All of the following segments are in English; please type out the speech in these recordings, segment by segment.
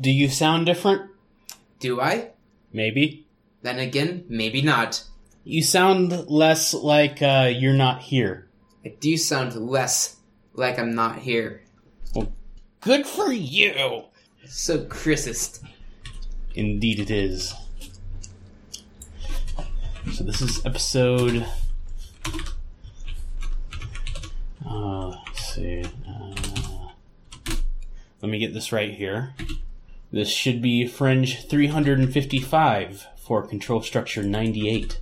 Do you sound different? Do I? Maybe. Then again, maybe not. You sound less like uh, you're not here. I do sound less like I'm not here. Good for you! So Chrisist. Indeed, it is. So this is episode. Uh, let's see. Uh, let me get this right here. This should be Fringe 355 for Control Structure 98.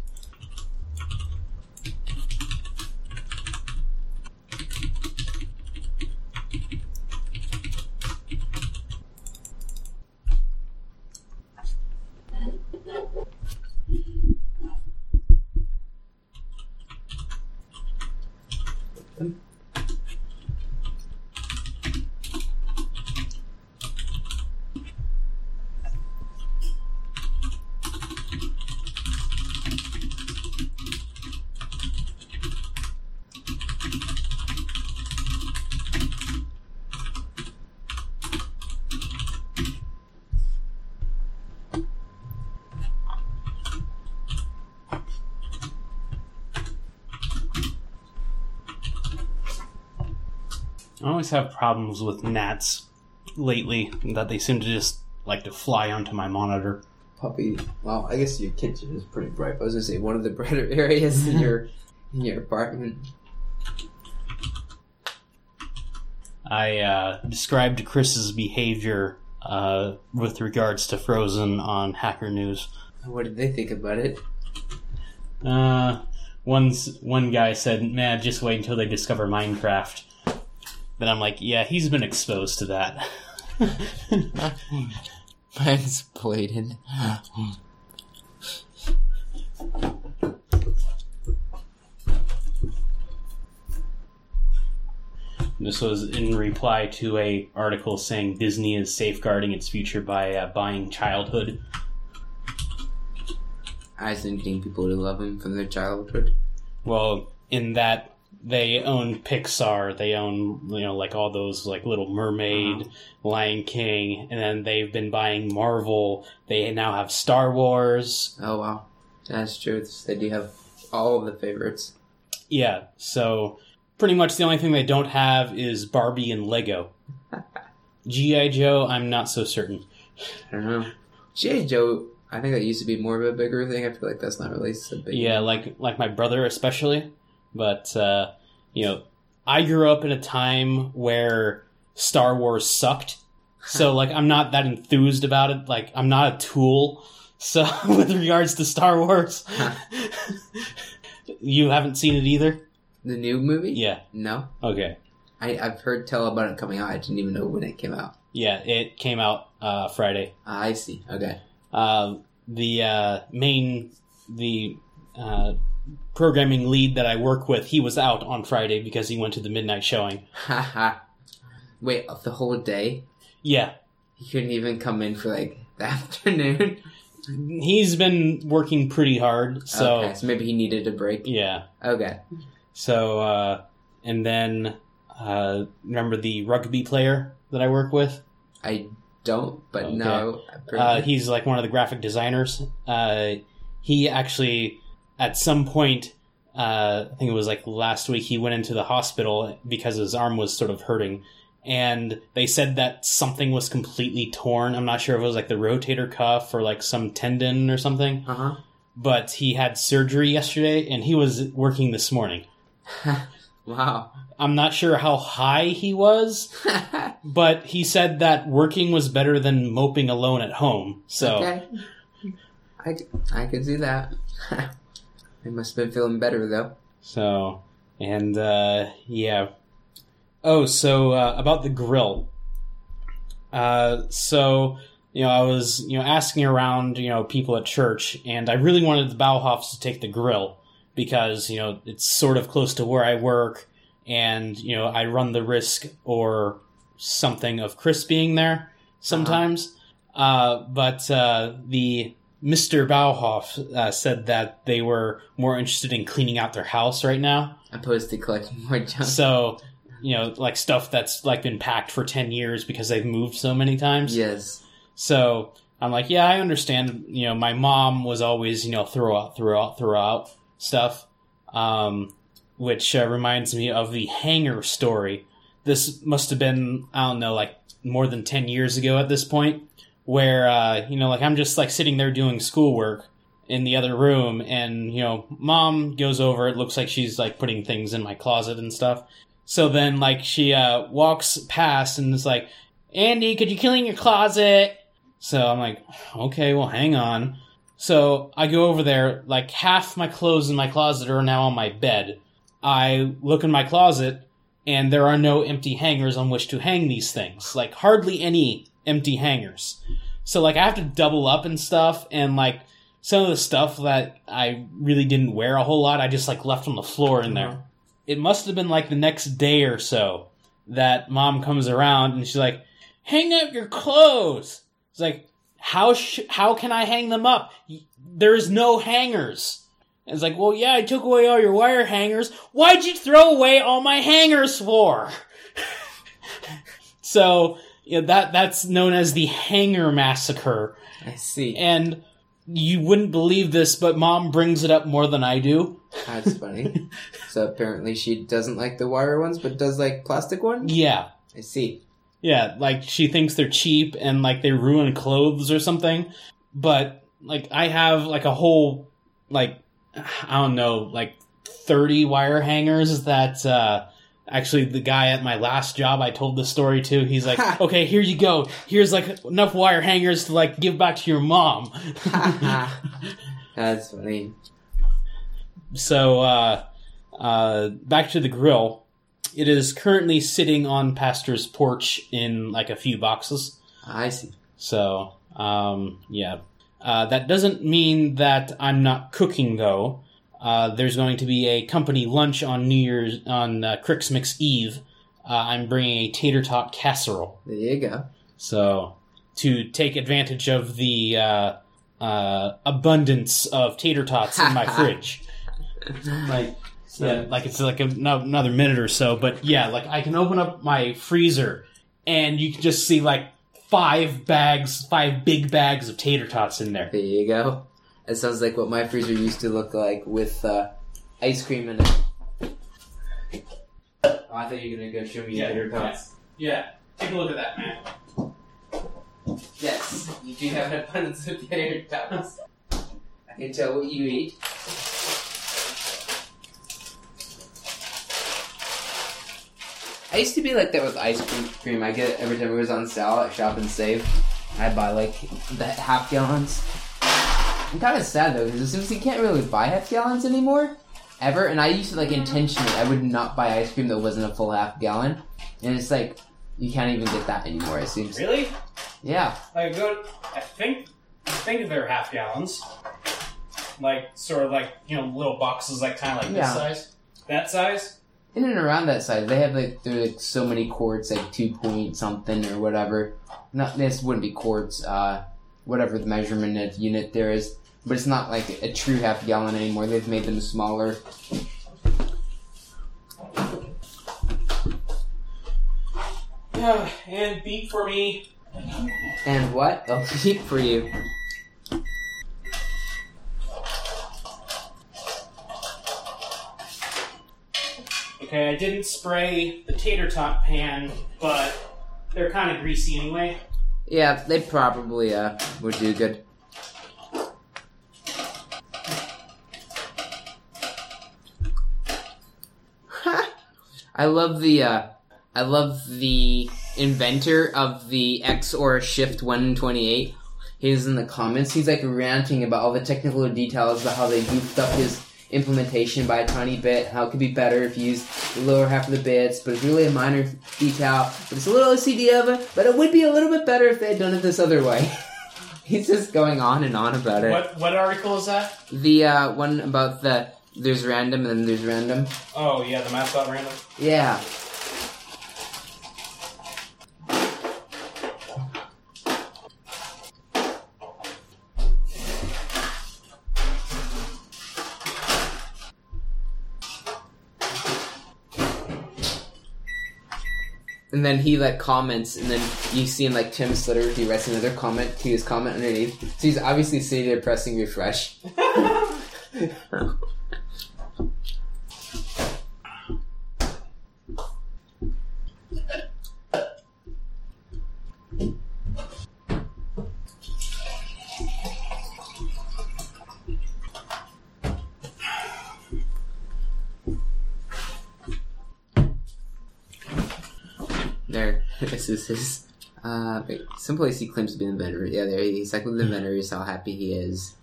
Have problems with gnats lately, that they seem to just like to fly onto my monitor. Puppy. Well, I guess your kitchen is pretty bright. I was gonna say one of the brighter areas in your in your apartment. I uh, described Chris's behavior uh, with regards to Frozen on Hacker News. What did they think about it? Uh, one's, one guy said, man, just wait until they discover Minecraft. Then I'm like, yeah, he's been exposed to that. Mine's blatant. this was in reply to a article saying Disney is safeguarding its future by uh, buying childhood. I think getting people to love him from their childhood. Well, in that they own Pixar, they own you know like all those like Little Mermaid, uh-huh. Lion King, and then they've been buying Marvel. They now have Star Wars. Oh wow, that's true. They do have all of the favorites. Yeah, so pretty much the only thing they don't have is Barbie and Lego. GI Joe, I'm not so certain. I don't know. G.I. Joe, I think that used to be more of a bigger thing. I feel like that's not really so big. Yeah, like like my brother especially. But uh, you know, I grew up in a time where Star Wars sucked. So like I'm not that enthused about it. Like I'm not a tool. So with regards to Star Wars, you haven't seen it either. The new movie? Yeah. No. Okay. I, I've heard tell about it coming out. I didn't even know when it came out. Yeah, it came out uh, Friday. Ah, I see. Okay. Uh, the uh, main the uh, programming lead that I work with, he was out on Friday because he went to the midnight showing. Haha. Wait, the whole day? Yeah, He couldn't even come in for like the afternoon. he's been working pretty hard. So okay, so maybe he needed a break. yeah, Okay. so uh, and then uh, remember the rugby player that I work with? I don't, but Okay. no. Uh, he's like one of the graphic designers. Uh, he actually, at some point, uh, I think it was like last week, he went into the hospital because his arm was sort of hurting. And they said that something was completely torn. I'm not sure if it was like the rotator cuff or like some tendon or something. uh huh. But he had surgery yesterday and he was working this morning. wow. I'm not sure how high he was, but he said that working was better than moping alone at home. So. Okay. I, I could see that. I must have been feeling better though. So, and uh, yeah. Oh, so uh, about the grill. Uh, so you know, I was you know asking around you know people at church, and I really wanted the Bauhofs to take the grill because you know it's sort of close to where I work, and you know I run the risk or something of Chris being there sometimes. uh but uh, the Mr. Bauhoff uh, said that they were more interested in cleaning out their house right now. Opposed to collecting more junk. So, you know, like stuff that's like been packed for 10 years because they've moved so many times. yes. So I'm like, yeah, I understand. You know, my mom was always, you know, throw out, throw out, throw out stuff. Um, which uh, reminds me of the hanger story. This must have been, I don't know, like more than 10 years ago at this point, where, uh, you know, like I'm just like sitting there doing schoolwork in the other room, and, you know, mom goes over. It looks like she's like putting things in my closet and stuff. So then, like, she uh, walks past and is like, Andy, could you clean your closet? So I'm like, okay, well, hang on. So I go over there, like, half my clothes in my closet are now on my bed. I look in my closet, and there are no empty hangers on which to hang these things. Like, hardly any empty hangers. So, like, I have to double up and stuff, and, like, some of the stuff that I really didn't wear a whole lot, I just, like, left on the floor in there. Uh-huh. It must have been, like, the next day or so that mom comes around, and she's like, hang up your clothes! It's like, how sh- how can I hang them up? There's no hangers. And it's like, well, yeah, I took away all your wire hangers. Why'd you throw away all my hangers for? so, you know, that that's known as the hanger massacre. I see. And you wouldn't believe this, but mom brings it up more than I do. That's funny. so apparently she doesn't like the wire ones, but does like plastic ones. Yeah. I see. Yeah, like she thinks they're cheap and like they ruin clothes or something. But like I have like a whole like I don't know, like 30 wire hangers that uh actually the guy at my last job I told the story to. He's like, "Okay, here you go. Here's like enough wire hangers to like give back to your mom." That's funny. so uh uh back to the grill. It is currently sitting on Pastor's porch in like a few boxes. I see. So, um, yeah. Uh, that doesn't mean that I'm not cooking, though. Uh, there's going to be a company lunch on New Year's, on uh, Christmas Eve. Uh, I'm bringing a tater tot casserole. There you go. So, to take advantage of the uh, uh, abundance of tater tots in my fridge. Like, yeah, like it's like a, no- another minute or so, but yeah, like I can open up my freezer and you can just see like five bags, five big bags of tater tots in there. There you go. That sounds like what my freezer used to look like with uh, ice cream in it. Oh, I thought you were gonna go show me Yeah, tater tots. Yeah, take a look at that, man. Yes, you do have an abundance of tater tots. I can tell what you eat. I used to be like that with ice cream. cream. I get it every time it was on sale at Shop and Save. I buy like the half gallons. I'm kind of sad though because it seems you can't really buy half gallons anymore, ever. And I used to like intentionally, I would not buy ice cream that wasn't a full half gallon. And it's like you can't even get that anymore. It seems. Really? Yeah. Like go. I think I think they're half gallons. Like sort of like you know little boxes, like kind of like Yeah. this size, that size. In and around that size, they have like they're like so many quarts, like two point something or whatever. Not this wouldn't be quarts, uh, whatever the measurement of unit there is. But it's not like a true half gallon anymore. They've made them smaller. And beat for me. And what? They'll keep for you. Okay, I didn't spray the tater tot pan, but they're kind of greasy anyway. Yeah, they probably uh would do good. I love the uh I love the inventor of the xorshift128. He's in the comments. He's like ranting about all the technical details about how they goofed up his implementation by a tiny bit, how it could be better if you used the lower half of the bits, but it's really a minor detail. But it's a little OCD of it, but it would be a little bit better if they had done it this other way. He's just going on and on about it. What what article is that? The uh, one about the there's random and then there's random. Oh yeah, the Math.random. Yeah. and then he like comments, and then you see him like Tim Slater, he writes another comment to his comment underneath. So he's obviously sitting there pressing refresh. There, this is his. Uh, wait, someplace he claims to be the inventor. Yeah, there he's like with the inventor. How happy he is.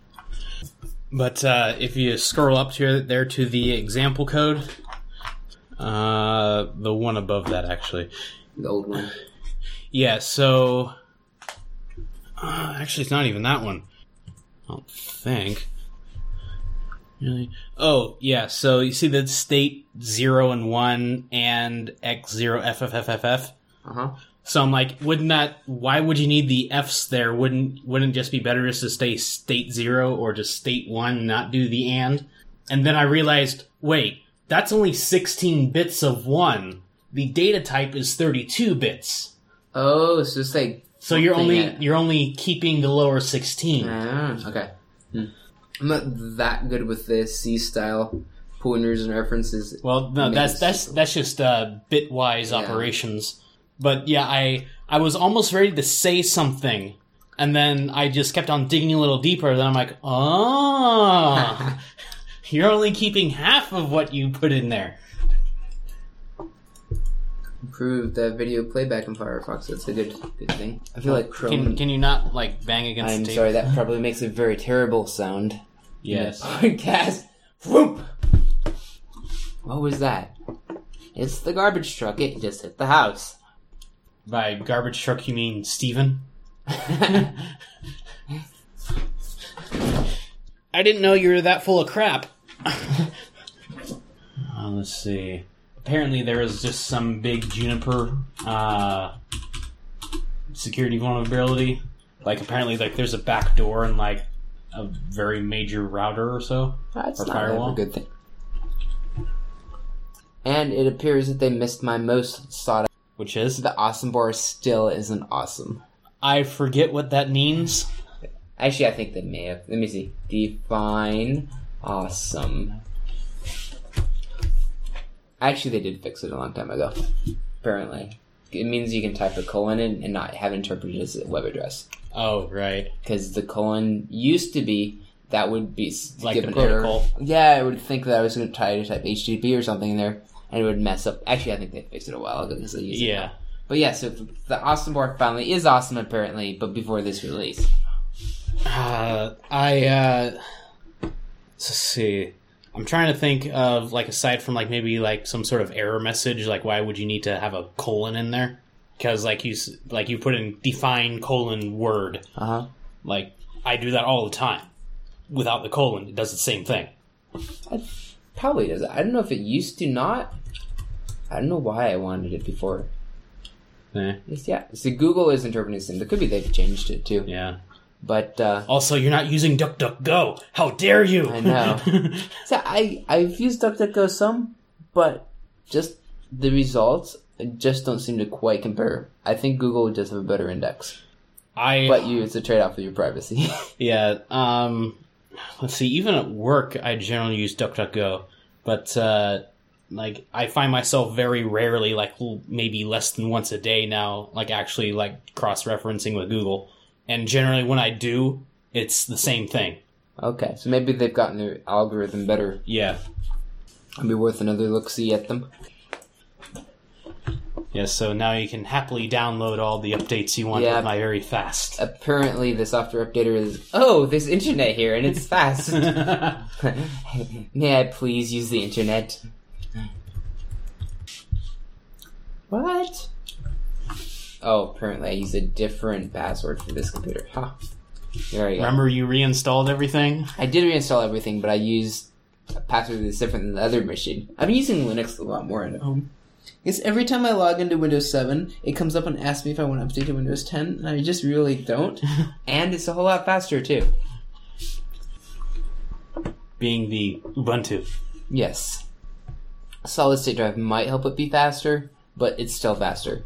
But uh, if you scroll up to there to the example code, uh, the one above that actually, The old one. yeah. So uh, actually, it's not even that one. I don't think. Really? Oh, yeah. So you see the state zero and one and x zero ffff. Uh huh. So I'm like, wouldn't that? Why would you need the Fs there? Wouldn't wouldn't it just be better just to stay state zero or just state one, not do the and? And then I realized, wait, that's only 16 bits of one. The data type is 32 bits. Oh, so it's like. So you're only that- you're only keeping the lower 16. Ah, okay. Hmm. I'm not that good with the C style pointers and references. Well, no, that's that's just- that's just uh, bitwise Yeah. operations. But yeah, I I was almost ready to say something, and then I just kept on digging a little deeper. Then I'm like, oh, you're only keeping half of what you put in there. Improve the video playback in Firefox. That's a good good thing. I feel like Chrome. Can can you not like bang against I'm the table? sorry, that probably makes a very terrible sound. Yes. Podcast. Whoop. What was that? It's the garbage truck. It just hit the house. By garbage truck, you mean Steven? I didn't know you were that full of crap. Uh, let's see. Apparently, there is just some big Juniper uh, security vulnerability. Like, apparently, like there's a back door in like a very major router or so. That's Or not firewall? a good thing. And it appears that they missed my most sought out. Which is, The awesome bar still isn't awesome. I forget what that means. Actually, I think they may have. Let me see. Define awesome. Actually, they did fix it a long time ago. Apparently. It means you can type a colon in and not have it interpreted as a web address. Oh, right. Because the colon used to be, that would be Like give an error. protocol. Yeah, I would think that I was going to try to type HTTP or something in there, and it would mess up. Actually, I think they fixed it a while ago because they used it. Yeah. But yeah, so the awesome bar finally is awesome apparently, but before this release. Uh, I uh, let's see. I'm trying to think of like aside from like maybe like some sort of error message, like why would you need to have a colon in there? Because like you like you put in define colon word. Uh huh. Like I do that all the time. Without the colon, it does the same thing. It Probably does. I don't know if it used to not. I don't know why I wanted it before. Eh, yeah, see, Google is interpreting this thing. There could be they've changed it too. yeah. But uh, Also, you're not using DuckDuckGo. How dare you? I know. so I I've used DuckDuckGo some, but just the results just don't seem to quite compare. I think Google just have a better index, I but you it's a trade off for your privacy. Yeah. Um, let's see. Even at work, I generally use DuckDuckGo, but uh, like I find myself very rarely, like maybe less than once a day now, like actually like cross referencing with Google. And generally, when I do, it's the same thing. okay, so maybe they've gotten their algorithm better. Yeah. It'd be worth another look see at them. Yeah. So now you can happily download all the updates you want Yeah. with my very fast. Apparently, the software updater is oh, there's internet here and it's fast. May I please use the internet? What? Oh, apparently I used a different password for this computer. Huh. There you go. Remember, you reinstalled everything. I did reinstall everything, but I used a password that's different than the other machine. I've been using Linux a lot more at home. Because every time I log into Windows 7, it comes up and asks me if I want to update to Windows 10, and I just really don't. and it's a whole lot faster, too. Being the Ubuntu. Yes. Solid state drive might help it be faster, but it's still faster.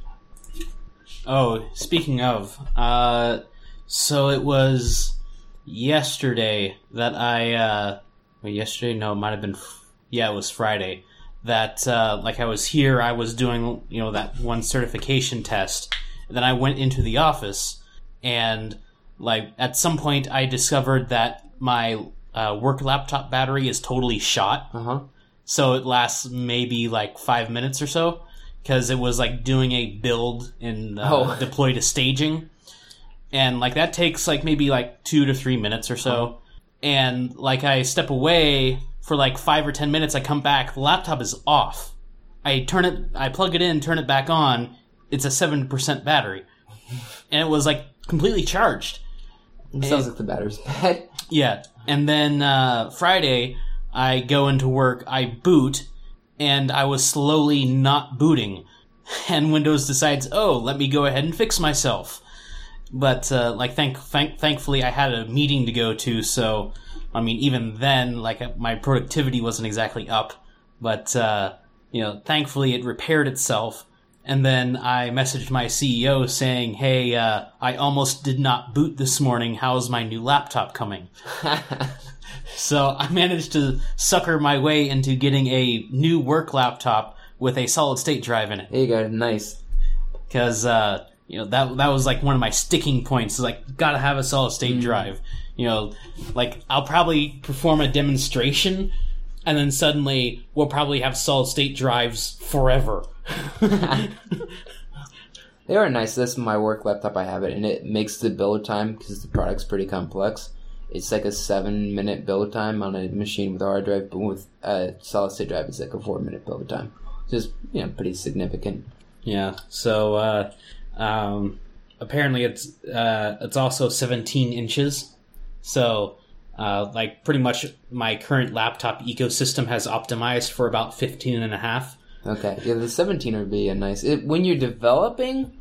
Oh, speaking of, uh, so it was yesterday that I, uh, wait, yesterday? No, it might have been, f- yeah, it was Friday. That, uh, like I was here, I was doing, you know, that one certification test. And then I went into the office and, like, at some point I discovered that my, uh, work laptop battery is totally shot Uh huh. so it lasts maybe like five minutes or so because it was like doing a build and uh, Oh. deploy to staging. And like that takes like maybe like two to three minutes or so. And like i step away for like five or ten minutes i come back the laptop is off. I turn it i plug it in turn it back on it's a 7% battery. And it was like completely charged. It sounds like the battery's bad. yeah, and then uh, Friday, I go into work, I boot, and I was slowly not booting. And Windows decides, oh, let me go ahead and fix myself. But uh, like, thank, thank, thankfully, I had a meeting to go to, so I mean, even then, like, my productivity wasn't exactly up. But uh, you know, thankfully, it repaired itself. And then I messaged my CEO saying, "Hey, uh, I almost did not boot this morning. How's my new laptop coming?" So I managed to sucker my way into getting a new work laptop with a solid state drive in it there you go. Nice. because uh, you know that that was like one of my sticking points. Is like gotta have a solid state drive. You know, like I'll probably perform a demonstration, and then suddenly we'll probably have solid state drives forever. They are nice. That's my work laptop. I have it, and it makes the build time because the product's pretty complex. It's like a seven minute build time on a machine with a hard drive, but with a solid state drive, it's like a four minute build time. Just you know, pretty significant. Yeah. So uh, um, apparently it's uh, it's also 17 inches. So uh, like pretty much my current laptop ecosystem has optimized for about 15 and a half. Okay, yeah, the seventeen would be a nice. It, when you're developing,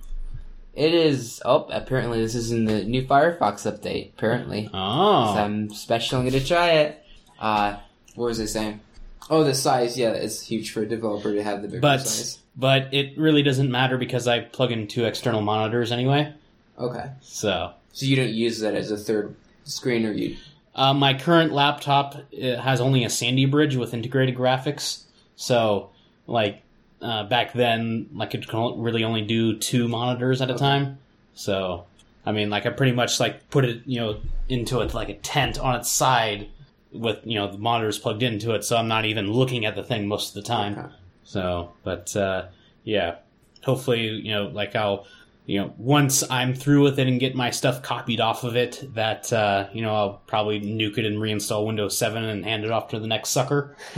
it is. Oh, apparently this is in the new Firefox update. Apparently, So Oh. I'm specially going to try it. Uh, what was I saying? Oh, the size. Yeah, it's huge for a developer to have the bigger But size. but it really doesn't matter because I plug in two external monitors anyway. Okay, So so you don't use that as a third screen, or you? uh, my current laptop has only a Sandy Bridge with integrated graphics. So like uh, back then, like it could really only do two monitors at a Okay. time. So I mean, like I pretty much like put it you know into it like a tent on its side with you know the monitors plugged into it, so I'm not even looking at the thing most of the time. Okay. So, but uh, yeah, hopefully, you know, like I'll, you know, once I'm through with it and get my stuff copied off of it, that uh, you know, I'll probably nuke it and reinstall Windows 7 and hand it off to the next sucker.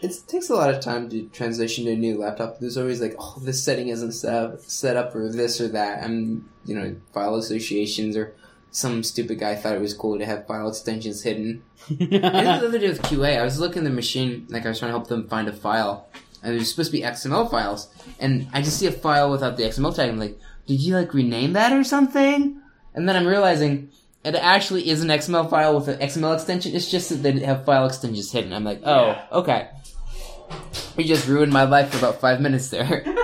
it takes a lot of time to transition to a new laptop. There's always like, oh, this setting isn't set up, set up for this or that, and you know, file associations or some stupid guy thought it was cool to have file extensions hidden. The other day with QA, I was looking at the machine, like I was trying to help them find a file, and there's supposed to be XML files, and I just see a file without the XML tag. I'm like, did you like rename that or something? And then I'm realizing it actually is an XML file with an XML extension. It's just that they have file extensions hidden. I'm like, oh, Yeah. okay. You just ruined my life for about five minutes there.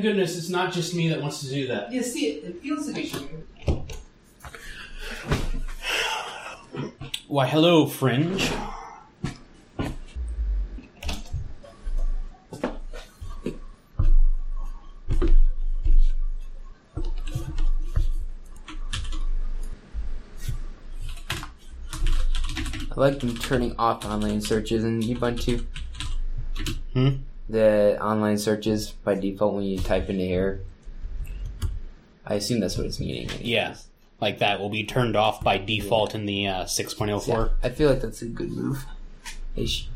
Thank goodness it's not just me that wants to do that. yeah, see, it, it feels like it should. Why, hello, Fringe. I like them turning off online searches in Ubuntu. Hmm? The online searches by default when you type into here. I assume that's what it's meaning. Yeah. Like that will be turned off by default in the uh, 6.04. Yeah, I feel like that's a good move. They sh-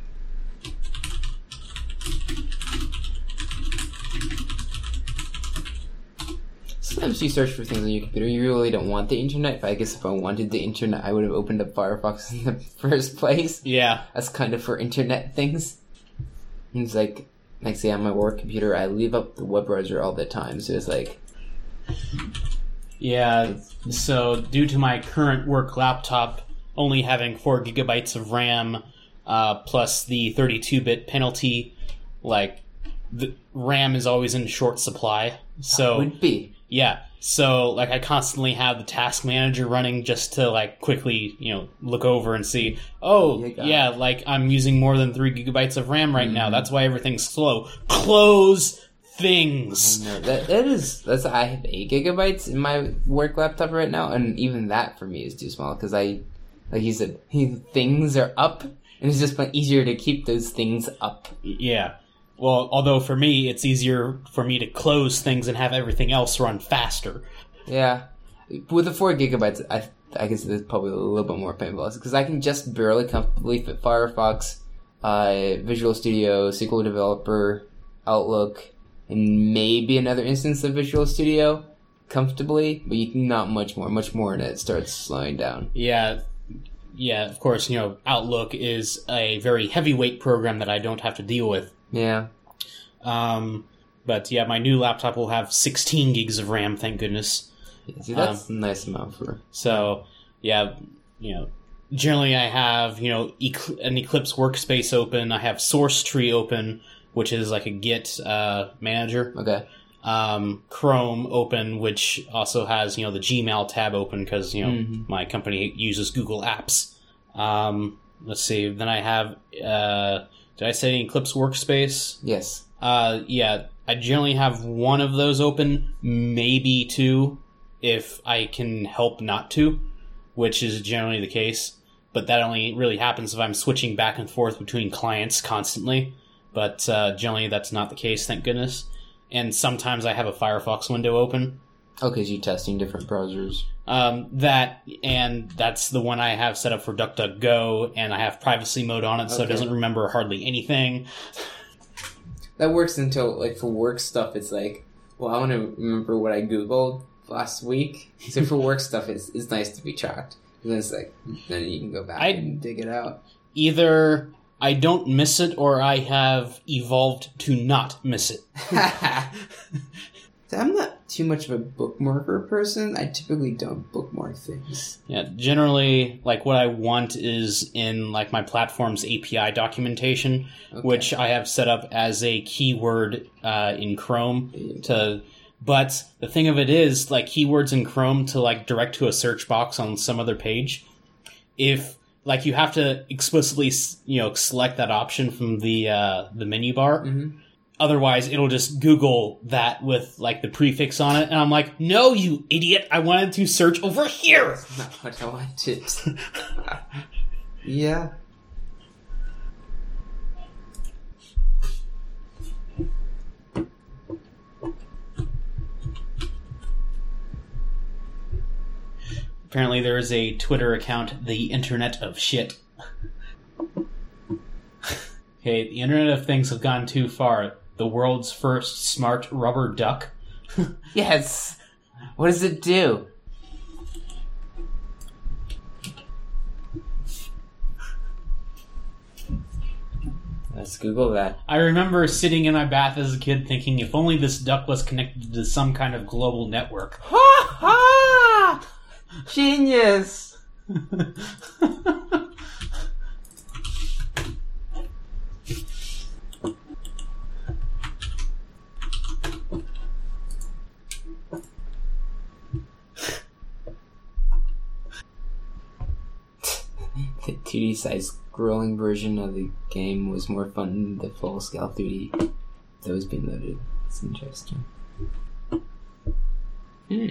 sometimes you search for things on your computer. You really don't want the internet. But I guess if I wanted the internet, I would have opened up Firefox in the first place. Yeah. That's kind of for internet things. It's like, like say on my work computer, I leave up the web browser all the time. So it's like, Yeah. So due to my current work laptop only having four gigabytes of RAM, uh, plus the 32-bit penalty, like the RAM is always in short supply. So would be. yeah. So like I constantly have the task manager running just to like quickly, you know, look over and see, oh Yeah, yeah, like I'm using more than three gigabytes of RAM right Mm-hmm. now. That's why everything's slow. Close things. No, that that is that's I have eight gigabytes in my work laptop right now, and even that for me is too small because I, like you said, things are up, and it's just easier to keep those things up. Yeah. Well, although for me, it's easier for me to close things and have everything else run faster. Yeah, with the four gigabytes, I I guess it's probably a little bit more painful because I can just barely comfortably fit Firefox, uh, Visual Studio, SQL Developer, Outlook, and maybe another instance of Visual Studio comfortably, but you can not much more. Much more, and it starts slowing down. Yeah. Yeah, of course, you know, Outlook is a very heavyweight program that I don't have to deal with. Yeah. Um, but yeah, my new laptop will have 16 gigs of RAM, thank goodness. See, that's a nice amount for. So, yeah, you know, generally I have, you know, Ecl- an Eclipse workspace open. I have Source Tree open, which is like a Git uh, manager. Okay. um, Chrome open, which also has you know the Gmail tab open because you know Mhm. my company uses Google Apps. Um, let's see. Then I have. Uh, did I say Eclipse Workspace? Yes. Uh, yeah. I generally have one of those open, maybe two, if I can help not to, which is generally the case. But that only really happens if I'm switching back and forth between clients constantly. But uh, generally, that's not the case, thank goodness. And sometimes I have a Firefox window open. Oh, because you're testing different browsers. Um, that and that's the one I have set up for DuckDuckGo, and I have privacy mode on it, so it doesn't remember hardly anything. That works until like for work stuff. It's like, well, I want to remember what I googled last week. So for work stuff, it's it's nice to be tracked. And then it's like, then you can go back I- and dig it out. Either I don't miss it, or I have evolved to not miss it. I'm not too much of a bookmarker person. I typically don't bookmark things. Yeah, generally, like what I want is in like my platform's API documentation, Okay. which I have set up as a keyword uh, in Chrome to. But the thing of it is, like keywords in Chrome to like direct to a search box on some other page. If like you have to explicitly, you know, select that option from the uh, the menu bar. Mhm. Otherwise, it'll just Google that with like the prefix on it, and I'm like, "No, you idiot! I wanted to search over here." Not what I wanted. yeah. Apparently, there is a Twitter account, the Internet of Shit. okay, the Internet of Things have gone too far. The world's first smart rubber duck. Yes. What does it do? Let's Google that. I remember sitting in my bath as a kid thinking, if only this duck was connected to some kind of global network. Ha ha! Genius! 2D side scrolling version of the game was more fun than the full scale 3D that was being loaded. It's interesting. Hmm.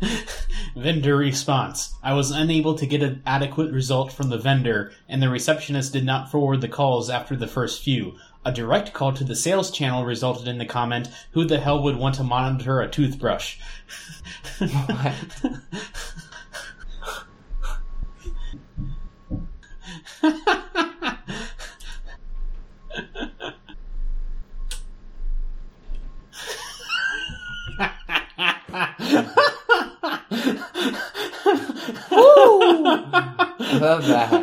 Vendor response. I was unable to get an adequate result from the vendor, and the receptionist did not forward the calls after the first few. A direct call to the sales channel resulted in the comment, Who the hell would want to monitor a toothbrush? I love that.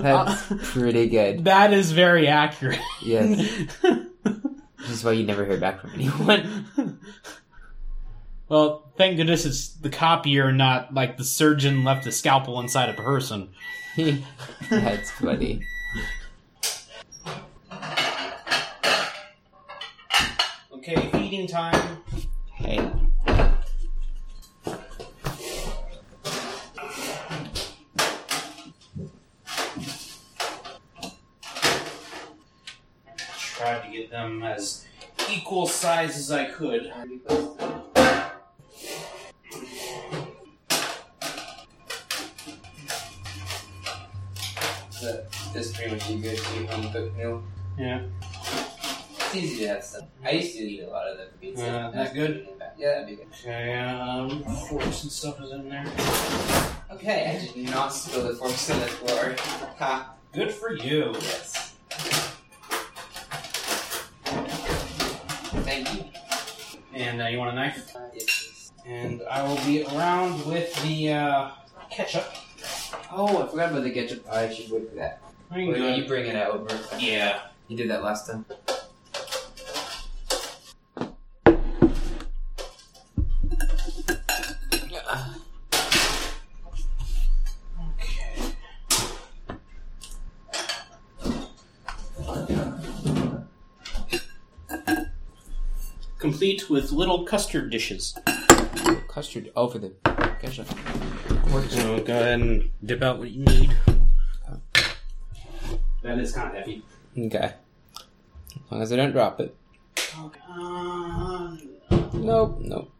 That's pretty good. That is very accurate. Yes. Which is why you never hear back from anyone well, thank goodness it's the copier, not like the surgeon left a scalpel inside a person. That's funny. Okay, feeding time. Hey. Tried to get them as equal size as I could. Cooked. Yeah. It's easy to have stuff. I used to eat a lot of that pizza. Uh, that good? Yeah, that'd be good. Okay, um, forks and stuff is in there. Okay, I did not spill the forks on the floor. Ha. Good for you. Yes. Thank you. And uh, you want a knife? Uh, yes, And I will be around with the uh, ketchup. Oh, I forgot about the ketchup. I should wait for that. I Wait, you bring it out over. Yeah. You did that last time. Okay. Complete with little custard dishes. Custard. Oh, for the ketchup. So go ahead and dip out what you need. That is kind of heavy. Okay. As long as I don't drop it. Uh, Nope. Nope. Nope.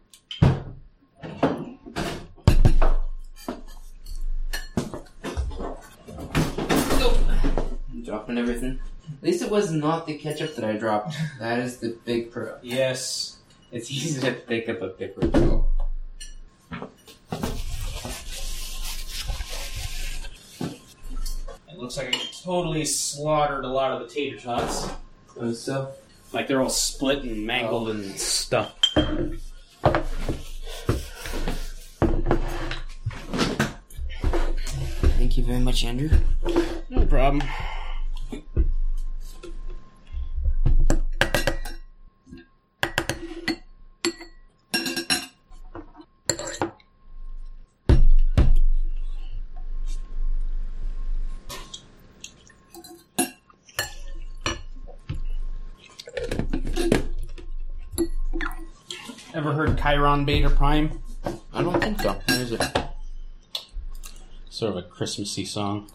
Dropping everything. At least it was not the ketchup that I dropped. That is the big pro. yes. It's easy to pick up a paper towel. Looks like I totally slaughtered a lot of the tater tots. Oh, so? Like they're all split and mangled oh. and stuff. Thank you very much, Andrew. No problem. Chiron Beta Prime? I don't think so. Where is it? Sort of a Christmassy song.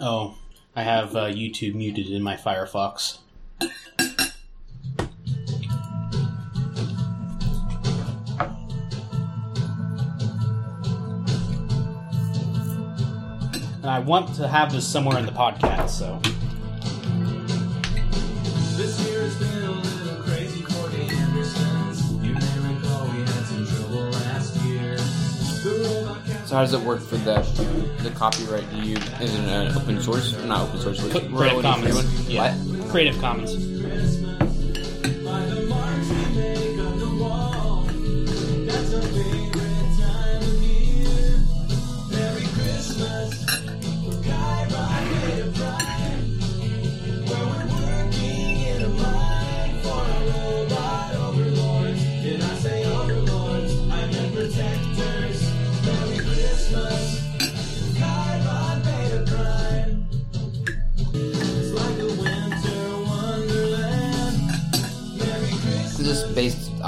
Oh, I have uh, YouTube muted in my Firefox. And I want to have this somewhere in the podcast, so. So how does it work for the the copyright? Do you is it an open source? Not open source. Creative Commons. Yeah. What? Creative Commons.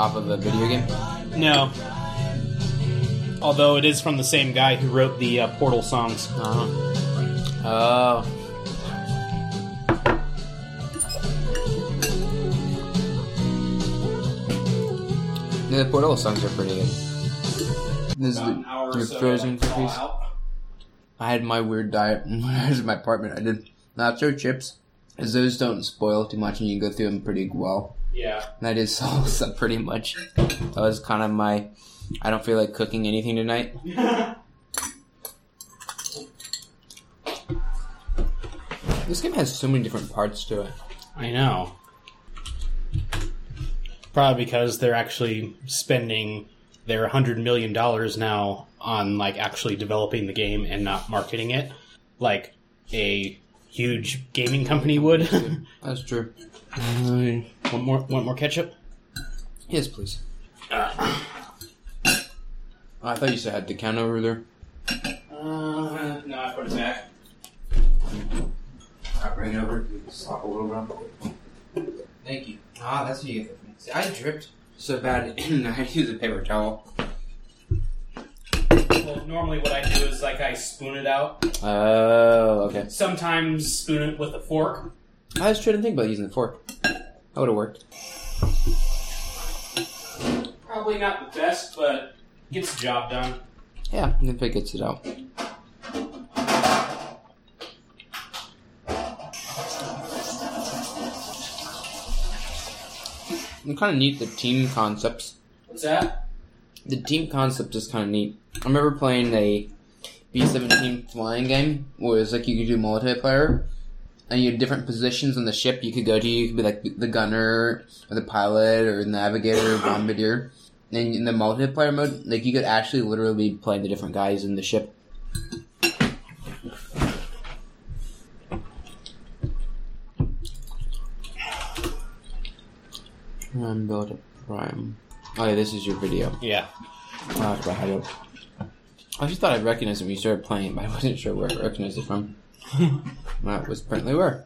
Off of a video game? No. Although it is from the same guy who wrote the uh, Portal songs. Oh. Oh. Yeah, the Portal songs are pretty good. This is the, your frozen cookies. I had my weird diet when I was in my apartment. I did nacho chips, as those don't spoil too much and you can go through them pretty well. Yeah. That is salsa pretty much. That was kind of my. I don't feel like cooking anything tonight. This game has so many different parts to it. I know. Probably because they're actually spending their hundred million dollars now on like actually developing the game and not marketing it, like a huge gaming company would. That's true. want more? Want more ketchup? Yes, please. Oh, I thought you said I had the count over there. Uh, no, I put it back. I bring it over. Slop a little bit. Thank you. Ah, that's what you get for me. See, I dripped so bad, and I had to use a paper towel. Well, normally what I do is like I spoon it out. Oh, okay. Sometimes spoon it with a fork. I was trying to think about using the fork. That would have worked. Probably not the best, but gets the job done. Yeah, if it gets it out. I'm kind of neat the team concepts. What's that? The team concept is kind of neat. I remember playing a B-17 flying game where it's like you could do multiplayer, and you had different positions on the ship you could go to. You could be like the gunner, or the pilot, or the navigator, or bombardier. And in the multiplayer mode, like you could actually literally be playing the different guys in the ship. Prime build a prime. Oh yeah, this is your video. Yeah. I forgot how to. I just thought I recognized it when you started playing, but I wasn't sure where I recognized it from. that was apparently where.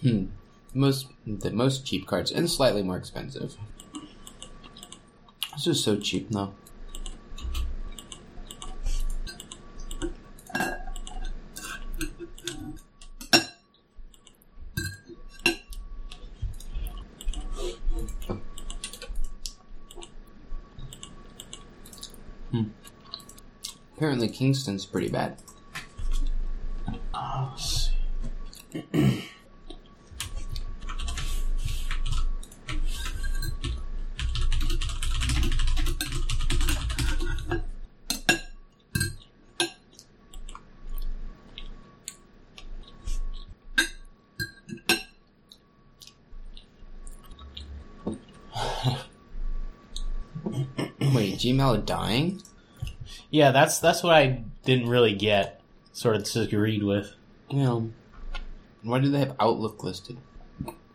Hmm. Most the most cheap cards and slightly more expensive. This is so cheap though. Hmm. Apparently Kingston's pretty bad. Oh, Gmail dying? Yeah, that's that's what I didn't really get. Sort of disagreed with. Yeah. Why do they have Outlook listed?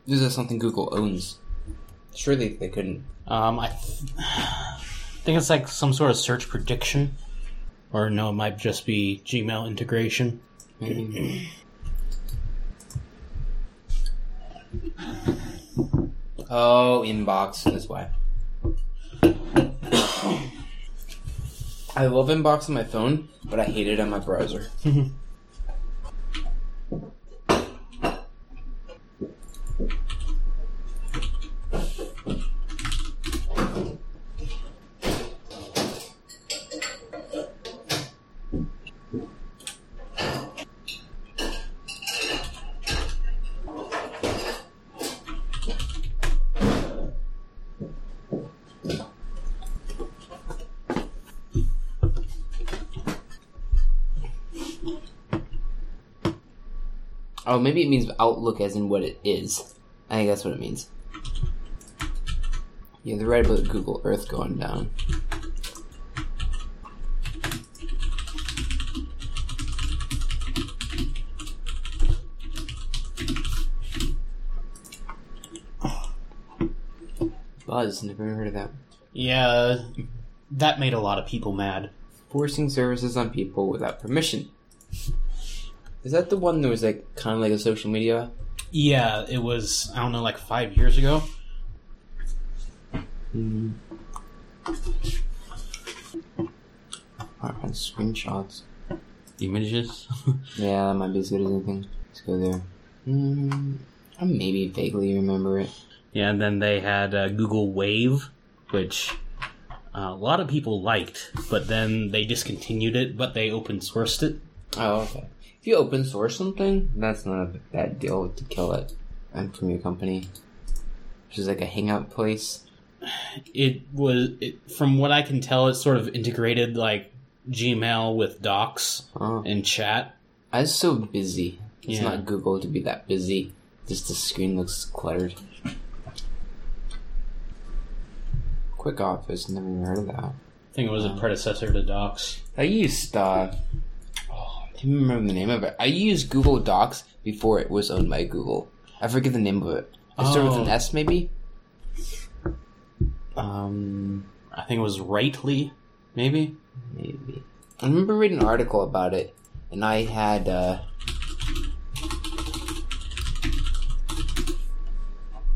This is something Google owns. Surely they couldn't. Um, I th- think it's like some sort of search prediction, or no, it might just be Gmail integration. Maybe. oh, inbox. That's why. I love inbox on my phone, but I hate it on my browser. Oh, maybe it means Outlook as in what it is. I think that's what it means. Yeah, they're right about Google Earth going down. Buzz, never heard of that. Yeah, that made a lot of people mad. Forcing services on people without permission. Is that the one that was like kind of like a social media? Yeah, it was I don't know, like five years ago. Hmm. Alright, screenshots. Images. Yeah, that might be as good as anything. Let's go there. Mm, I maybe vaguely remember it. yeah, and then they had uh, Google Wave, which uh, a lot of people liked, but then they discontinued it, but they open sourced it. Oh, okay. If you open source something, that's not a bad deal to kill it and from your company. Which is like a hangout place. it was it, from what I can tell, it's sort of integrated like Gmail with Docs Oh. and chat. I was so busy. It's Yeah. not Google to be that busy. Just the screen looks cluttered. Quick Office, never even heard of that. I think it was a predecessor to Docs. I used uh can't remember the name of it. I used Google Docs before it was owned by Google. I forget the name of it. I started with an Oh. S maybe? Um I think it was Writely, maybe. maybe. I remember reading an article about it and I had uh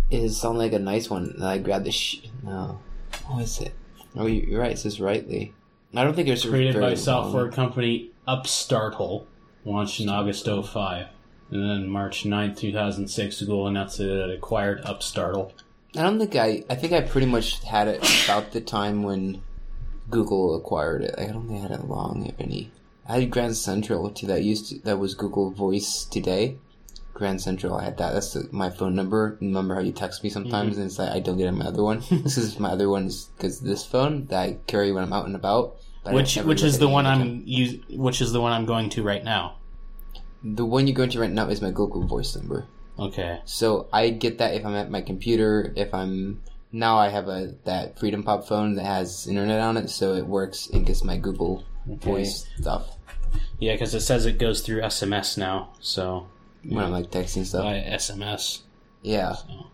it sounded like a nice one and I grabbed the sh- no. What is it? Oh you- you're right, it says Writely. I don't think it was Created by software long. company Upstartle, launched in August 05. And then March 9th, 2006, Google announced that it had acquired Upstartle. I don't think I. I think I pretty much had it about the time when Google acquired it. I don't think I had it long, if any. I had Grand Central too. That used to, that was Google Voice today. Grand Central. I had that. That's the, my phone number. Remember how you text me sometimes mm-hmm. and it's like I don't get my other one. this is my other one because this phone that I carry when I'm out and about. But Which which is the one I'm use, which is the one I'm going to right now. The one you're going to right now is my Google Voice number. Okay. So I get that if I'm at my computer, if I'm now I have a that FreedomPop phone that has internet on it, so it works and gets my Google Voice stuff Yeah, because it says it goes through SMS now, so when I'm like texting stuff. by SMS. Yeah, So.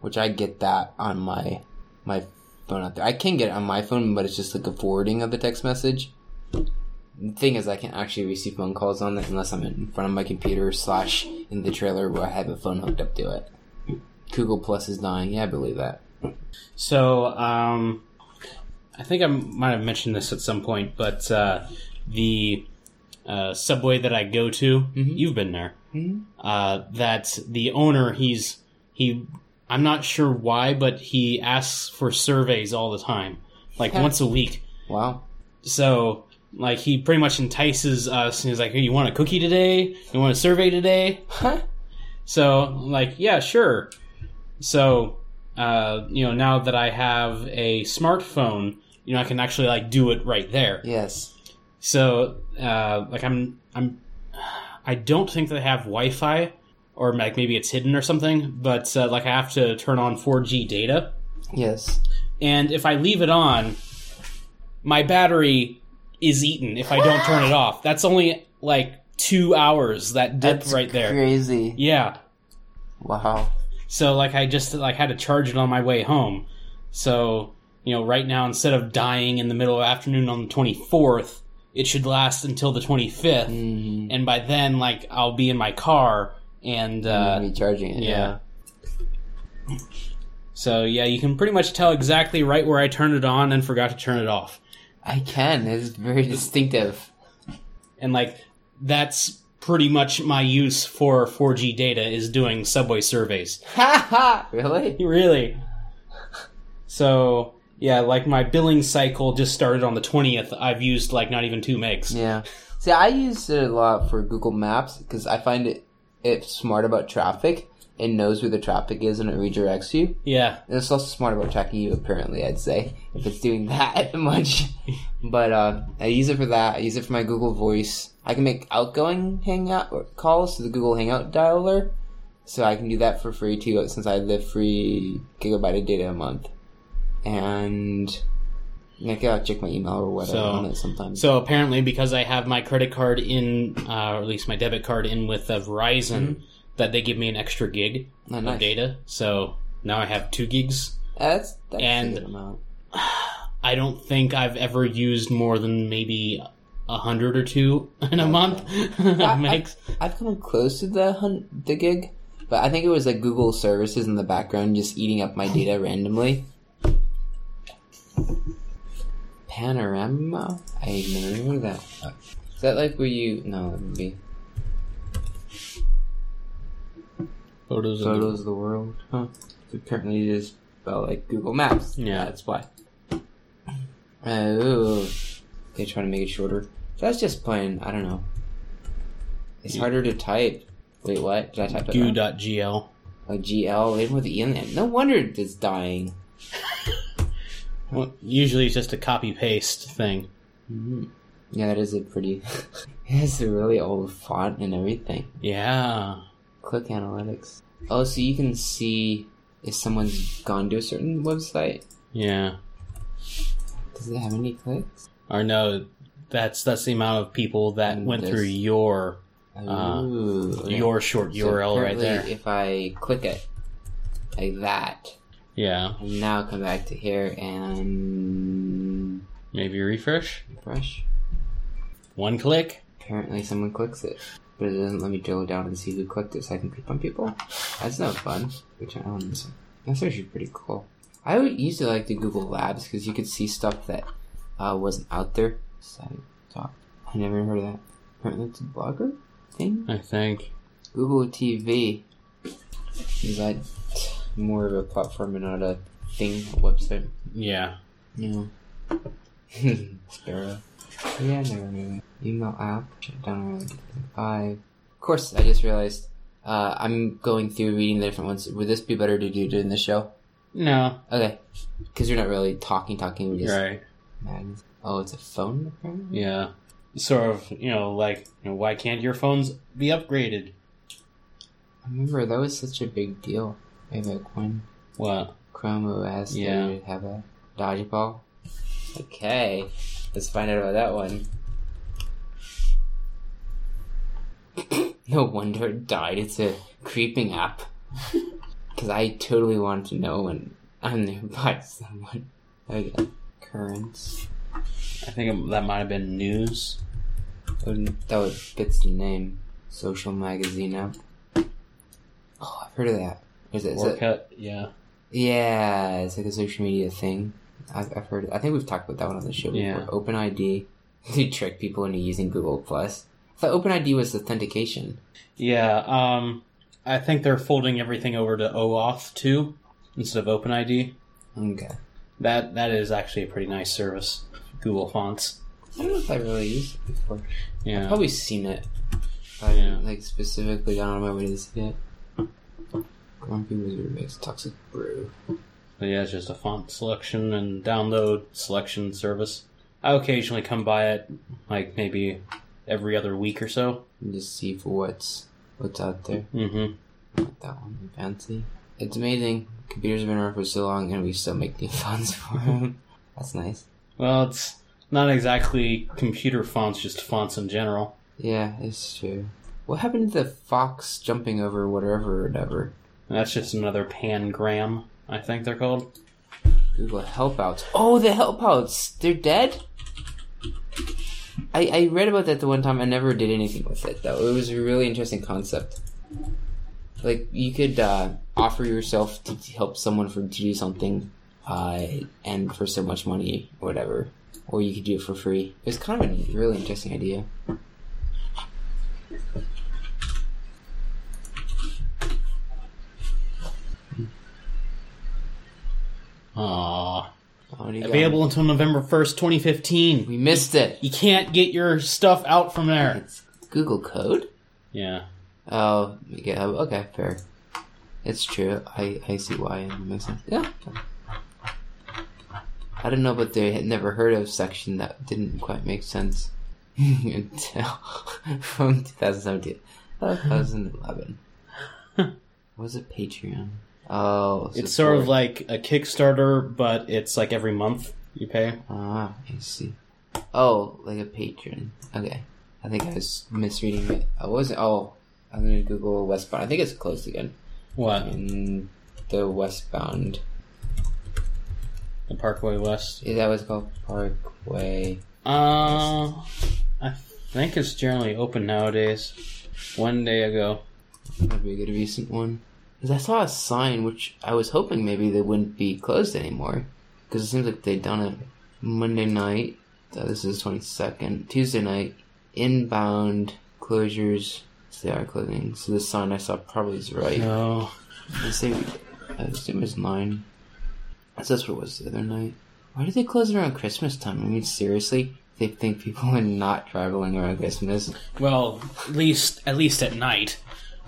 which I get that on my my phone out there. I can get it on my phone, but it's just like a forwarding of the text message. The thing is, I can't actually receive phone calls on it unless I'm in front of my computer slash in the trailer where I have a phone hooked up to it. Google Plus is dying. Yeah, I believe that. So, um, I think I might have mentioned this at some point, but uh, the uh, subway that I go to, you've been there. Mhm. Uh, that the owner, he's he. I'm not sure why, but he asks for surveys all the time, like Huh. once a week. Wow. So, like, he pretty much entices us, and he's like, "Hey, you want a cookie today? You want a survey today?" Huh? So, like, yeah, sure. So, uh, you know, now that I have a smartphone, you know, I can actually like do it right there. Yes. So, uh, like, I'm, I'm, I don't think they have Wi-Fi, or like maybe it's hidden or something. But uh, like, I have to turn on 4G data, Yes. and if I leave it on, my battery is eaten if I don't turn it off. That's only like two hours that dip That's right there. Crazy. Yeah. Wow. So like I just like had to charge it on my way home. So, you know, right now instead of dying in the middle of the afternoon on the 24th, it should last until the 25th. Mm. And by then like I'll be in my car and uh be charging it. yeah. so yeah, you can pretty much tell exactly right where I turned it on and forgot to turn it off. I can. It's very distinctive. And like that's pretty much my use for 4G data is doing subway surveys. Ha ha! Really? Really? So, yeah, like my billing cycle just started on the 20th. I've used like not even two megs. Yeah. See, I use it a lot for Google Maps because I find it it's smart about traffic. It knows where the traffic is and it redirects you. Yeah. And it's also smart about tracking you, apparently, I'd say, if it's doing that much. But uh, I use it for that. I use it for my Google Voice. I can make outgoing Hangout calls to the Google Hangout dialer. So I can do that for free too, since I live free gigabyte of data a month. And I gotta check my email or whatever So- on it sometimes. So apparently, because I have my credit card in, uh, or at least my debit card in with uh, Verizon, that they give me an extra gig Oh, of nice. data. So now I have two gigs. That's, that's And- a good amount. I don't think I've ever used more than maybe a hundred or two in a month. I- Makes I've come close to the hun- the gig, but I think it was like Google services in the background just eating up my data randomly. Panoramio? I never heard that. Is that like where you? No, that would be photos. Of photos of the world. Huh? So apparently it is about like Google Maps. Yeah. that's why. Oh, they try to make it shorter. That's just plain. I don't know. It's harder to type. Wait, what? Did I type it? Goo.gl. A GL, even with the E in there. No wonder it's dying. Well, usually it's just a copy paste thing. Mhm. Yeah, that is a pretty. it's a really old font and everything. Yeah. Click analytics. Oh, so you can see if someone's gone to a certain website. Yeah. Does it have any clicks? Or no, that's that's the amount of people that Mm, went this- through your Ooh, okay. your short So URL right there. If I click it like that, Yeah. and now come back to here and Maybe refresh. refresh. One click. Apparently, someone clicks it, but it doesn't let me drill down and see who clicked it, so I can click on people. That's no fun. Which I don't. know. That's actually pretty cool. I would used to like the Google Labs because you could see stuff that uh, wasn't out there. Side talk. I never heard of that. Apparently, it's a blogger thing. I think. Google TV. Is that more of a platform and not a thing, a website? Yeah. Yeah. Sparrow. Yeah, never really. Email app. Shut down around five. Of course, I just realized uh, I'm going through reading the different ones. Would this be better to do during the show? No. Okay. Because you're not really talking, talking. Just Right. Oh, it's a phone, apparently? Yeah. Sort of, you know, like, you know, why can't your phones be upgraded? I remember that was such a big deal. Way back when What? Chrome OS Yeah. did have a dodgeball. Okay. Let's find out about that one. no wonder it died. It's a creeping app. Because I totally want to know when I'm nearby someone. Okay. Currents. I think that might have been news. That would fits the name. Social magazine app. Oh, I've heard of that. Is it? Is it. Yeah. yeah, it's like a social media thing. I've, I've heard. I think we've talked about that one on the show before. Yeah. OpenID to trick people into using Google Plus. I thought OpenID was authentication. Yeah. Um, I think they're folding everything over to OAuth too, instead of OpenID. Okay. That that is actually a pretty nice service. Google Fonts. I don't know if I really used it before. Yeah. Probably seen it. I Yeah. like specifically gone on my way to see it. Grumpy Wizard makes toxic brew. But yeah, it's just a font selection and download selection service. I occasionally come by it, like maybe every other week or so. And just see for what's what's out there. Mm-hmm. That one fancy. It's amazing. Computers have been around for so long, and we still make new fonts for them. That's nice. Well, it's not exactly computer fonts, just fonts in general. Yeah, it's true. What happened to the fox jumping over whatever or whatever? That's just another pangram, I think they're called. Google helpouts. Oh, the helpouts! They're dead? I, I read about that the one time. I never did anything with it, though. It was a really interesting concept. Like, you could uh, offer yourself to help someone for to do something, uh, and for so much money, or whatever. Or you could do it for free. It was kind of a really interesting idea. Aww. What do you got? Available until November 1st, 2015. We missed it. You can't get your stuff out from there. It's Google Code? Yeah. Oh, GitHub. Oh, okay, fair. It's true. I, I see why it makes sense. Yeah. I don't know, but they had never heard of section that didn't quite make sense until from 2017, 2011. Was it Patreon? Oh, It's sort of like a Kickstarter, but it's like every month you pay. Ah, I see. Oh, like a patron. Okay. I think I was misreading it. I wasn't. Oh, I'm gonna Google Westbound. I think it's closed again. What? In the Westbound. The Parkway West? Is that what's called? Parkway. Uh, I think it's generally open nowadays. One day ago. That'd be a good recent one. Because I saw a sign which I was hoping maybe they wouldn't be closed anymore. Because it seems like they'd done it Monday night. So this is 22nd. Tuesday night. Inbound closures. So they are closing. So the sign I saw probably is right. No. They say, I assume it's 9. So that's what it was the other night. Why do they close it around Christmas time? I mean, seriously? They think people are not traveling around Christmas? Well, at least at least at night.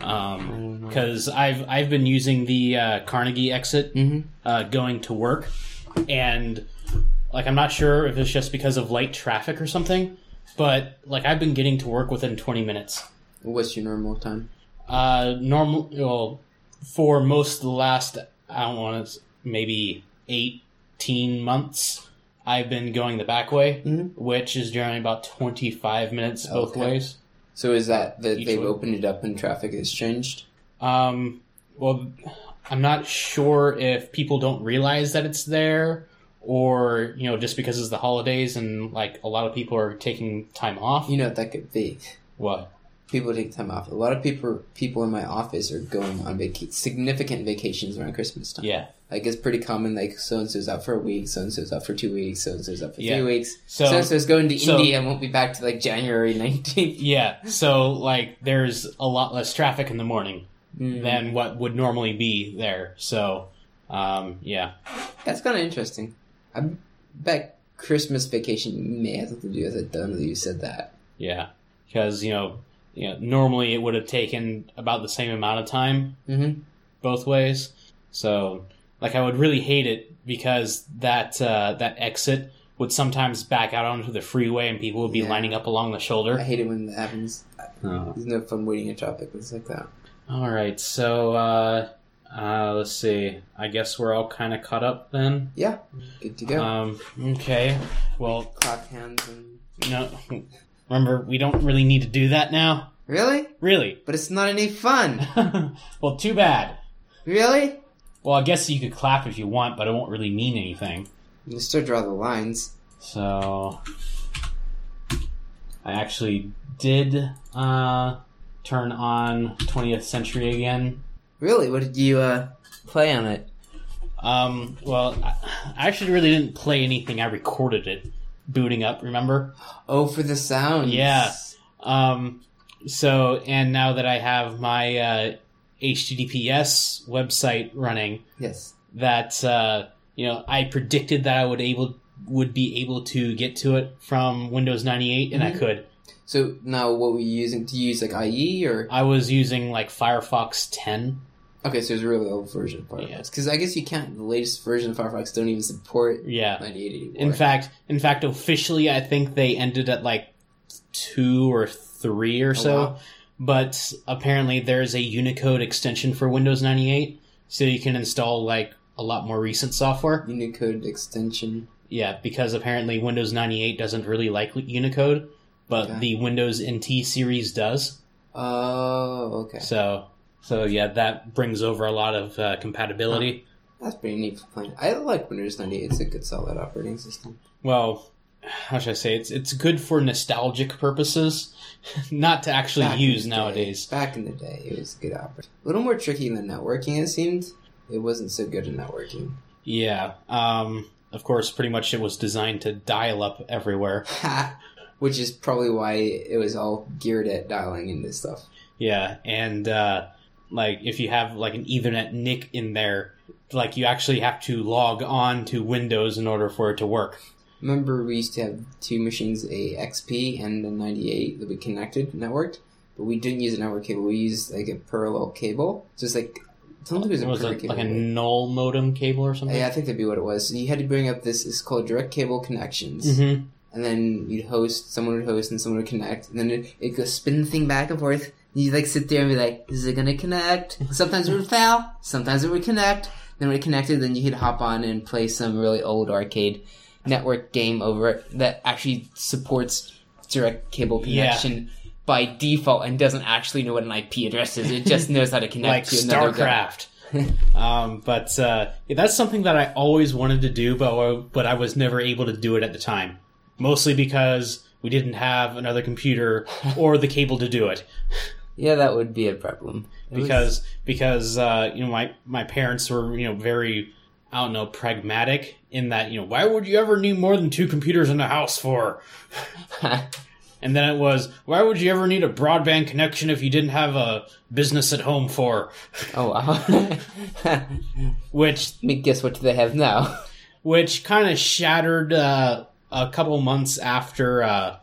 Um, because I've I've been using the uh, Carnegie exit Mm-hmm. uh, going to work, and like I'm not sure if it's just because of light traffic or something, but like I've been getting to work within 20 minutes. What's your normal time? Uh, normal, well, for most of the last I don't want to maybe 18 months, I've been going the back way, Mhm. which is generally about 25 minutes both Okay. ways. So is that that they've way? opened it up and traffic has changed? Um, well, I'm not sure if people don't realize that it's there, or you know, just because it's the holidays and like a lot of people are taking time off. You know what that could be. What? People take time off. A lot of people people in my office are going on vaca- significant vacations around Christmas time. Yeah. Like it's pretty common. Like so and so's out for a week, so and so's out for two weeks, so and so's out for Yeah. three weeks. So- So and so's going to so- India and won't be back to like January nineteenth. Yeah. So like, there's a lot less traffic in the morning Mm. than what would normally be there. So, um, yeah. That's kind of interesting. I bet Christmas vacation may have something to do with it. Though that you said that. Yeah, because you know, you know, normally it would have taken about the same amount of time Mm-hmm. both ways. So, like, I would really hate it because that uh, that exit would sometimes back out onto the freeway and people would be Yeah. lining up along the shoulder. I hate it when that happens. Oh. There's no fun waiting in traffic. It's like that. All right, so uh, uh, let's see. I guess we're all kind of caught up then. Yeah, good to go. Um, okay. Well, Clap hands and no. Remember, we don't really need to do that now. really, Really. but it's not any fun. well, too bad. really, Well, I guess you could clap if you want, but it won't really mean anything. you still draw the lines. So, I actually did uh, turn on 20th Century again. Really, what did you uh play on it? Um, well, I I actually really didn't play anything. I recorded it, booting up. Remember? Oh, for the sound. Yeah. Um, so, and now that I have my uh, HTTPS website running, Yes. that uh, you know I predicted that I would able would be able to get to it from Windows 98, and I Mhm. could. So now, what were you using? Do you use like IE or? I was using like Firefox 10. Okay, so it's a really old version of Firefox. Yeah. Because I guess you can't. The latest version of Firefox don't even support Yeah. 98 anymore. In fact, in fact, officially, I think they ended at like two or three or oh, so. Oh, wow. But apparently, there's a Unicode extension for Windows 98, so you can install like a lot more recent software. Unicode extension. Yeah, because apparently Windows 98 doesn't really like Unicode, but Okay. the Windows NT series does. Oh, okay. So, so yeah, that brings over a lot of uh, compatibility. That's pretty neat for playing. I like Windows 98. It's a good, solid operating system. Well, how should I say? It's it's good for nostalgic purposes, not to actually Back use the day- nowadays. Back in the day, it was a good operating. A little more tricky than networking, it seemed. It wasn't so good in networking. Yeah. Um. Of course, pretty much it was designed to dial up everywhere. Which is probably why it was all geared at dialing into stuff. Yeah, and uh, like if you have like an Ethernet NIC in there, like you actually have to log on to Windows in order for it to work. Remember, we used to have two machines, a XP and a 98 that we connected, networked, but we didn't use a network cable. We used like a parallel cable. So it's like, I don't think it was a was parallel it cable. like a null modem cable or something? yeah, I think that'd be what it was. So you had to bring up this, it's called direct cable connections. Mm-hmm. and then you'd host, someone would host, and someone would connect, and then it it goes spin the thing back and forth. You'd like sit there and be like, "Is it gonna connect?" Sometimes it would fail, sometimes it would connect. Then when it connected, then you could hop on and play some really old arcade network game over it that actually supports direct cable Yeah. connection by default and doesn't actually know what an IP address is. It just knows how to connect Like to another. StarCraft. um, but uh, yeah, that's something that I always wanted to do, but but I was never able to do it at the time. Mostly because we didn't have another computer or the cable to do it. Yeah, that would be a problem. It was- because because uh, you know my my parents were you know very I don't know pragmatic in that you know why would you ever need more than two computers in the house for? And then it was why would you ever need a broadband connection if you didn't have a business at home for? oh wow. Which Let me guess what do they have now? which kind of shattered uh, a couple months after uh,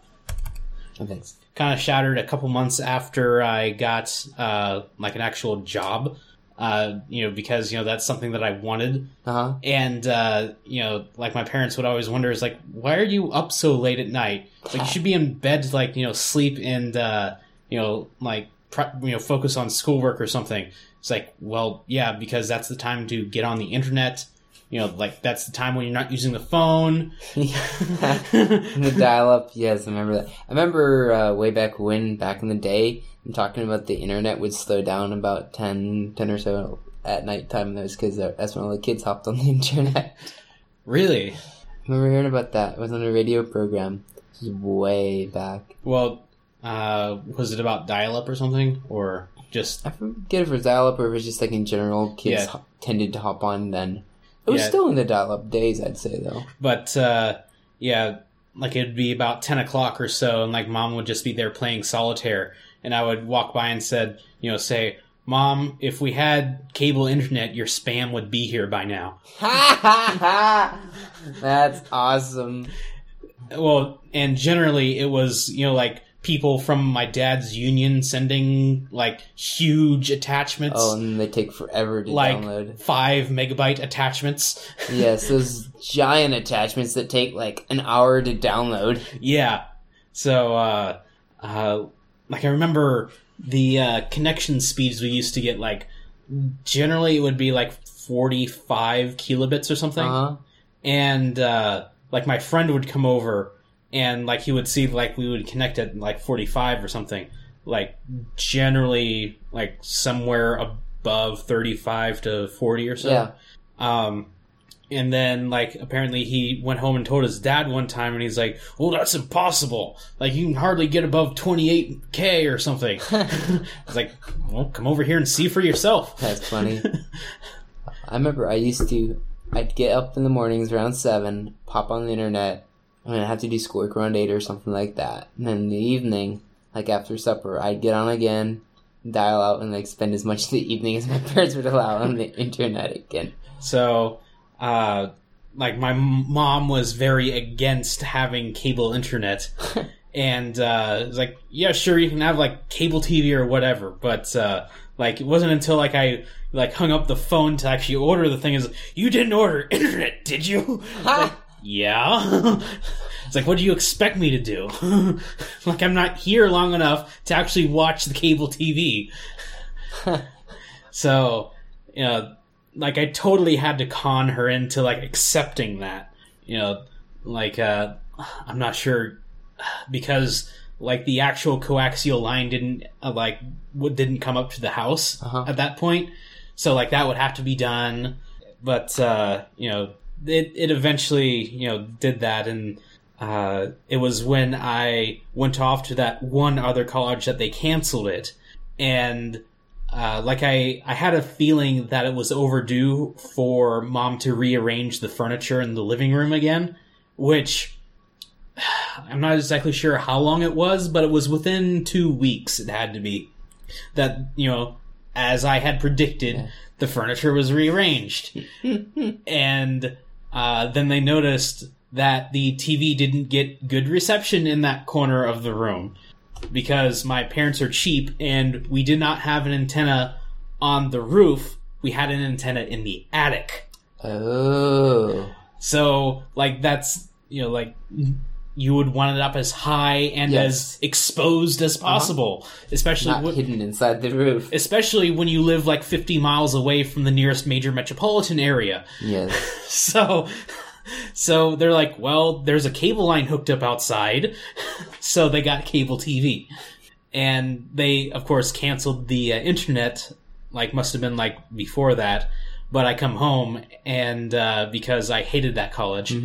Oh. Kind of shattered a couple months after I got uh, like an actual job. Uh, you know, because you know that's something that I wanted, Uh huh. and uh, you know, like my parents would always wonder is like, why are you up so late at night? Like you should be in bed to like you know sleep and uh, you know like pre- you know focus on schoolwork or something. It's like, well, yeah, because that's the time to get on the internet. You know, like that's the time when you're not using the phone. the dial up, yes, I remember that. I remember uh, way back when, back in the day, I'm talking about the internet would slow down about 10, 10 or so at nighttime. That was because that's when all the kids hopped on the internet. really? I remember hearing about that. It was on a radio program. This was way back. Well, uh, was it about dial-up or something, or just I forget if it was dial up or if it was just like in general, kids Yeah. ho- tended to hop on then. It was Yeah. still in the dial up days, I'd say, though. But uh, yeah, like it'd be about ten o'clock or so, and like mom would just be there playing solitaire, and I would walk by and said, you know, say, "Mom, if we had cable internet, your spam would be here by now." Ha ha ha! That's awesome. Well, and generally it was you know like people from my dad's union sending like huge attachments, Oh, and they take forever to like download. five megabyte attachments. Yes, those giant attachments that take like an hour to download. Yeah. So, uh, uh, like I remember the uh, connection speeds we used to get. Like generally, it would be like forty-five kilobits or something, Uh-huh. and uh, like my friend would come over and like he would see like we would connect at like forty-five or something. Like generally, like somewhere above thirty-five to forty or so. Yeah. Um, and then like apparently he went home and told his dad one time, and he's like, "Well, that's impossible. Like you can hardly get above twenty eight k or something." I was like, "Well, come over here and see for yourself." That's funny. I remember I used to, I'd get up in the mornings around 7, pop on the internet, and I'd have to do schoolwork around 8 or something like that. And then in the evening, like after supper, I'd get on again, dial out, and like spend as much of the evening as my parents would allow on the internet again. So, uh, like my m- mom was very against having cable internet, and uh, it was like, yeah, sure, you can have like cable TV or whatever, but uh, like it wasn't until like I like hung up the phone to actually order the thing is you didn't order internet, did you? Like, yeah. it's like, what do you expect me to do? like, I'm not here long enough to actually watch the cable TV. so, you know, like I totally had to con her into like accepting that. You know, like uh I'm not sure because like the actual coaxial line didn't uh, like w- didn't come up to the house Uh-huh. at that point. So like that would have to be done. But uh, you know, it it eventually, you know, did that and uh, it was when I went off to that one other college that they canceled it, and uh, like I, I had a feeling that it was overdue for mom to rearrange the furniture in the living room again, which I'm not exactly sure how long it was, but it was within two weeks. It had to be that you know, as I had predicted, Yeah. the furniture was rearranged, and uh, then they noticed that the TV didn't get good reception in that corner of the room because my parents are cheap and we did not have an antenna on the roof. We had an antenna in the attic. Oh. So, like, that's, you know, like, you would want it up as high and Yes. as exposed as possible, especially Not hidden inside the roof. especially when you live like 50 miles away from the nearest major metropolitan area. Yes. So, so they're like, well, there's a cable line hooked up outside, so they got cable TV, and they, of course, canceled the uh, internet. Like, must have been like before that. But I come home, and uh, because I hated that college,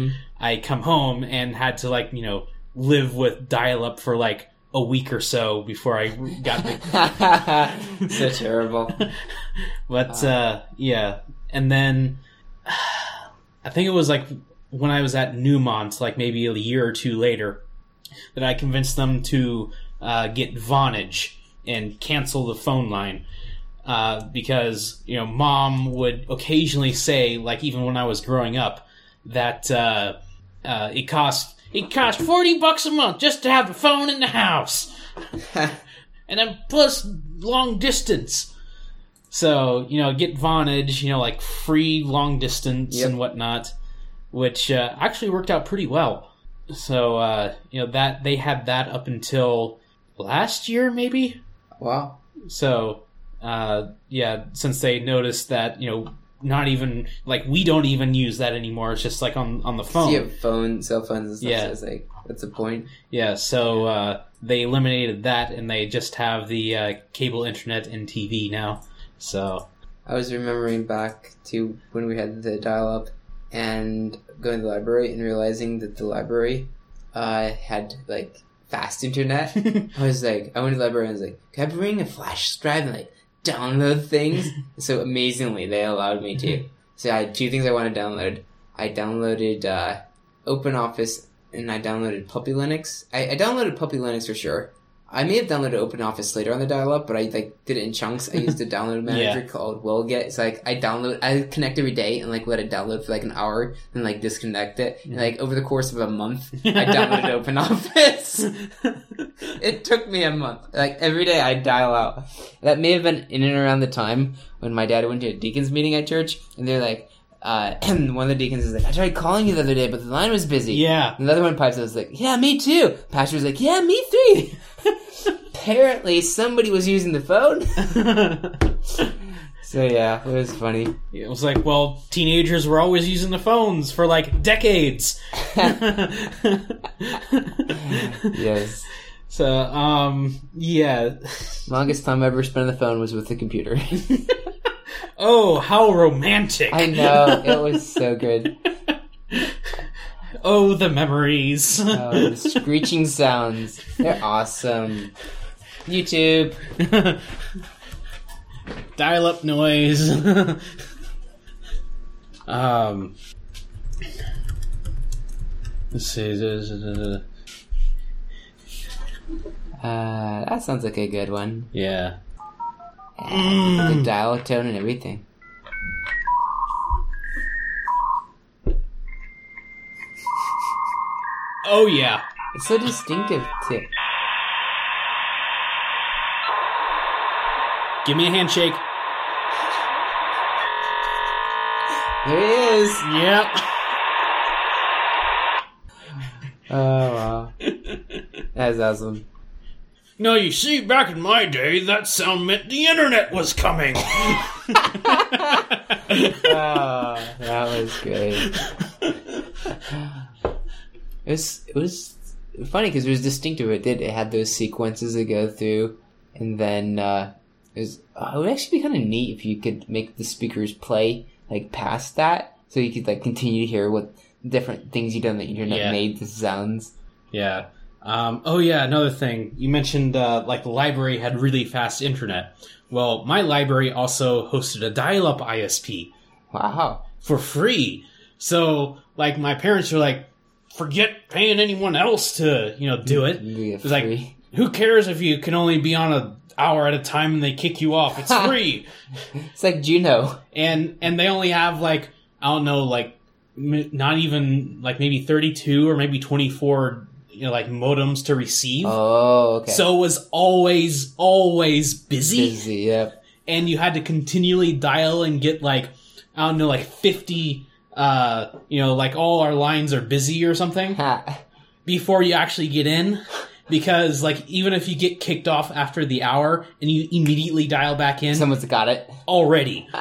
I come home and had to like you know live with dial up for like a week or so before I got the so terrible. but uh, yeah, and then I think it was like when I was at Newmont, like maybe a year or two later, that I convinced them to uh, get Vonage and cancel the phone line. Uh, because you know, mom would occasionally say, like even when I was growing up, that uh, it cost it cost forty bucks a month just to have the phone in the house. and then plus long distance. So you know, get Vonage, you know, like free long distance Yep. and whatnot, which uh, actually worked out pretty well. So uh, you know that they had that up until last year, maybe. wow. So uh, yeah, since they noticed that you know. Not even like we don't even use that anymore. It's just like on on the phone. You have phone, cell phones and stuff. Yeah. So it's like, what's the point? Yeah, so uh, they eliminated that, and they just have the uh, cable internet and TV now. So I was remembering back to when we had the dial up and going to the library and realizing that the library uh, had like fast internet. I was like, I went to the library and I was like, can I bring a flash drive and like download things? so amazingly, they allowed me to. So I had two things I want to download. I downloaded uh, OpenOffice and I downloaded Puppy Linux. I, I downloaded Puppy Linux for sure. I may have downloaded OpenOffice later on the dial-up, but I like did it in chunks. I used a download manager Yeah. called Willget. It's like I download, I connect every day and like let it download for like an hour and like disconnect it. And like over the course of a month, I downloaded OpenOffice. it took me a month. Like every day I dial out. That may have been in and around the time when my dad went to a deacons meeting at church, and they're like, uh, one of the deacons is like, I tried calling you the other day, but the line was busy. yeah, And the other one pipes up was like, yeah, me too. Pastor was like, yeah, me three. Apparently somebody was using the phone. So yeah, it was funny. it was like, well, teenagers were always using the phones for like decades. Yes. So, um, yeah. Longest time I ever spent on the phone was with the computer. Oh, how romantic! I know, it was so good. Oh, the memories. Oh, the screeching sounds. They're awesome. YouTube. Dial up noise. um. Let's see. Uh, that sounds like a good one. Yeah. Yeah, The dial tone and everything. Oh yeah. It's so distinctive too. Give me a handshake. There he is. Yep. Oh wow, that's awesome. Now you see, back in my day, that sound meant the internet was coming. Oh, that was great. It was it was funny because it was distinctive. It did. It had those sequences that go through, and then uh, it was. Uh, it would actually be kind of neat if you could make the speakers play like past that, so you could like continue to hear what different things you done on the internet Yeah. made the sounds. Yeah. Um, oh yeah, another thing. You mentioned uh, like the library had really fast internet. Well, my library also hosted a dial-up ISP Wow. for free. So like my parents were like, forget paying anyone else to you know do it. It's like free. who cares if you can only be on a hour at a time and they kick you off? It's free. It's like Juno. and and they only have like I don't know like m- not even like maybe 32 or maybe 24 you know like modems to receive. Oh, okay. So it was always, always busy, busy. Yep. and you had to continually dial and get like, I don't know, like 50, uh, you know, like all our lines are busy or something Ha. before you actually get in. Because like even if you get kicked off after the hour and you immediately dial back in Someone's got it. already,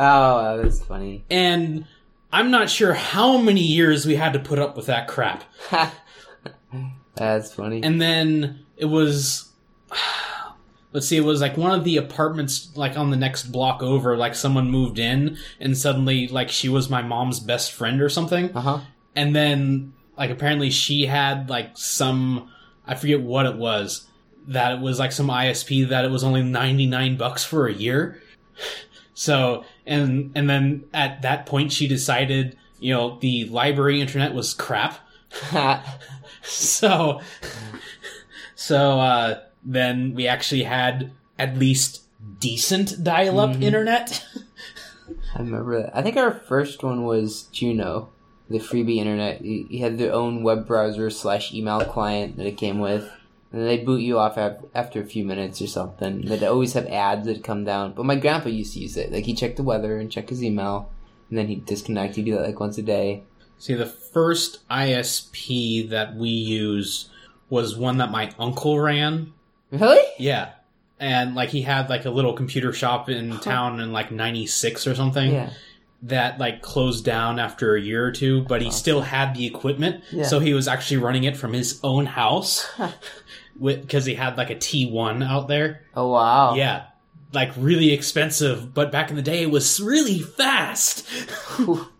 Oh, that's funny. and I'm not sure how many years we had to put up with that crap. that's funny. and then it was let's see it was like one of the apartments like on the next block over like someone moved in and suddenly like she was my mom's best friend or something. Uh huh. and then like apparently she had like some i forget what it was that it was like some isp that it was only 99 bucks for a year. So and and then at that point she decided you know the library internet was crap. So so uh then we actually had at least decent dial-up Mhm. internet I remember that. I think our first one was Juno, the freebie internet. You, you had their own web browser slash email client that it came with, And they boot you off after a few minutes or something. They'd always have ads that come down. But my grandpa used to use it. Like, he checked the weather and check his email. And then he'd disconnect. He'd do that like once a day. See, the first ISP that we used was one that my uncle ran. Really? Yeah. And like he had like a little computer shop in town in like 96 or something Yeah. that like closed down after a year or two, but he still had the equipment. Yeah. So he was actually running it from his own house because he had like a T1 out there. Oh, wow. Yeah. Like really expensive, but back in the day it was really fast.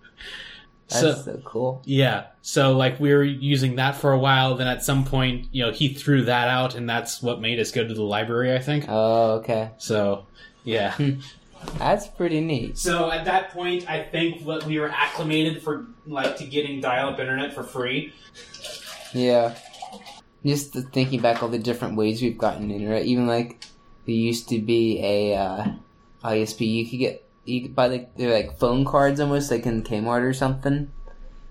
That's so so cool. yeah. So like we were using that for a while, then at some point, you know, he threw that out and that's what made us go to the library, I think. Oh, okay. So yeah. That's pretty neat. So at that point, I think what we were acclimated for like to getting dial-up internet for free. Yeah. Just thinking back all the different ways we've gotten internet, even like there used to be a uh, ISP you could get you could buy like they're like phone cards almost like in Kmart or something,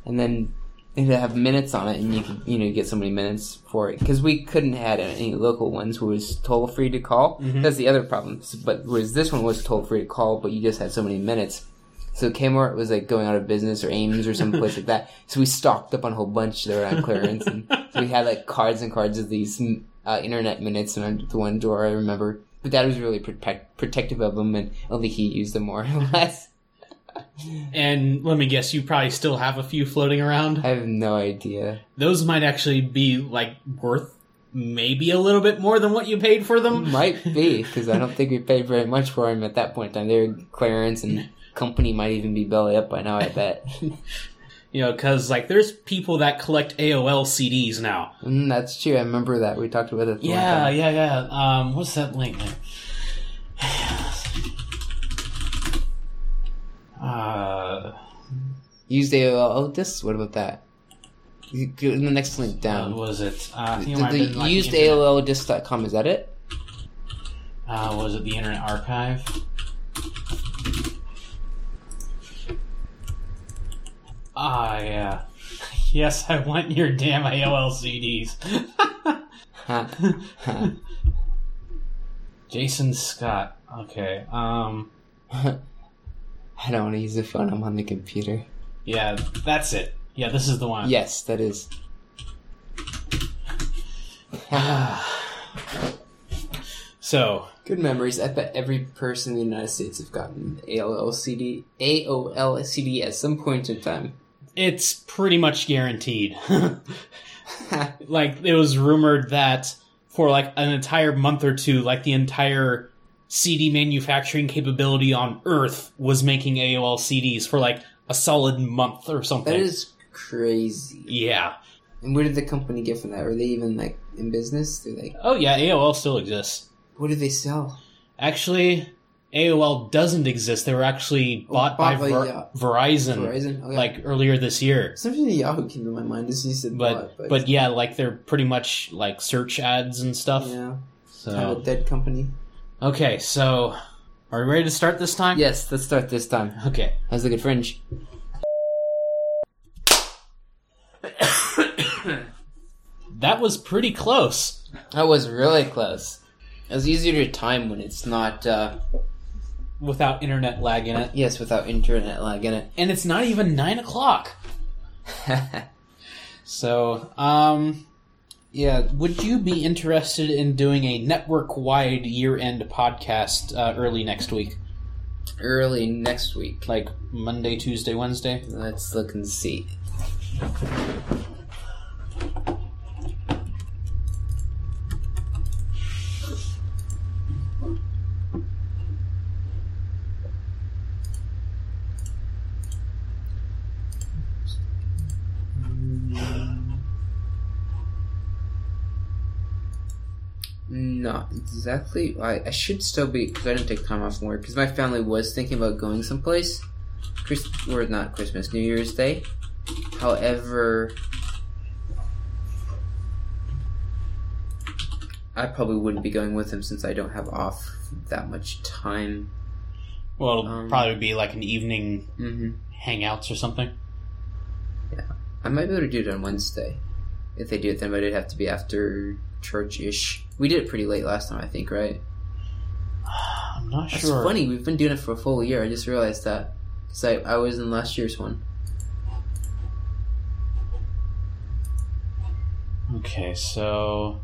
and then they have minutes on it, and you could you know get so many minutes for it because we couldn't have any local ones who was toll free to call. Mhm. That's the other problem. But whereas this one was toll free to call, but you just had so many minutes. So Kmart was like going out of business or Ames or some place like that. So we stocked up on a whole bunch that were on clearance, and so we had like cards and cards of these uh, internet minutes in the one drawer. I remember, but Dad was really protect- protective of them, and only he used them more or less. And let me guess, you probably still have a few floating around. I have no idea. Those might actually be like worth maybe a little bit more than what you paid for them. Might be because I don't think we paid very much for them at that point in time. They were clearance, and company might even be belly up by now. I bet. You know, because like there's people that collect AOL CDs now. mm, that's true. I remember that we talked about it. Yeah, yeah, yeah. Um, what's that link? Uh, Used AOL. Oh, this. What about that? In the next link what down. was it? Uh, The, the have been, like, used AOL disc.com. Is that it? Uh, was it the Internet Archive? Ah, yeah. Yes, I want your damn AOL CDs. Jason Scott. Okay. Um. I don't want to use the phone. I'm on the computer. Yeah, that's it. Yeah, this is the one. Yes, that is. So, Good memories. I bet every person in the United States have gotten AOL CD, AOL CD at some point in time. It's pretty much guaranteed. like it was rumored that for like an entire month or two, like the entire CD manufacturing capability on Earth was making AOL CDs for like a solid month or something. that is crazy. yeah. And where did the company get from that? Are they even like in business? Do They're Oh yeah, AOL still exists. what do they sell? Actually, AOL doesn't exist. They were actually Oh, bought, by, bought by, Ver- yeah. Verizon, Verizon. Okay. like earlier this year. something Yahoo came to my mind as you said, But bought, but yeah, like they're pretty much like search ads and stuff. yeah, So kind of dead company. Okay, so are we ready to start this time? Yes, let's start this time. Okay. How's the good fringe? That was pretty close. That was really close. It was easier to time when it's not, uh, Without internet lag in it. yes, without internet lag in it. And it's not even nine o'clock. So, um yeah, would you be interested in doing a network wide year end podcast uh, early next week? Early next week. Like Monday, Tuesday, Wednesday? Let's look and see. Not exactly. I, I should still be because I didn't take time off from work because my family was thinking about going someplace. Chris or not Christmas, New Year's Day. However, I probably wouldn't be going with him since I don't have off that much time. Well, it'll Um, probably be like an evening hmm hangouts or something. Yeah, I might be able to do it on Wednesday. If they do it, then it'd have to be after church ish. We did it pretty late last time, I think, right? I'm not That's sure. funny. We've been doing it for a full year. I just realized that because I, I was in last year's one. Okay, so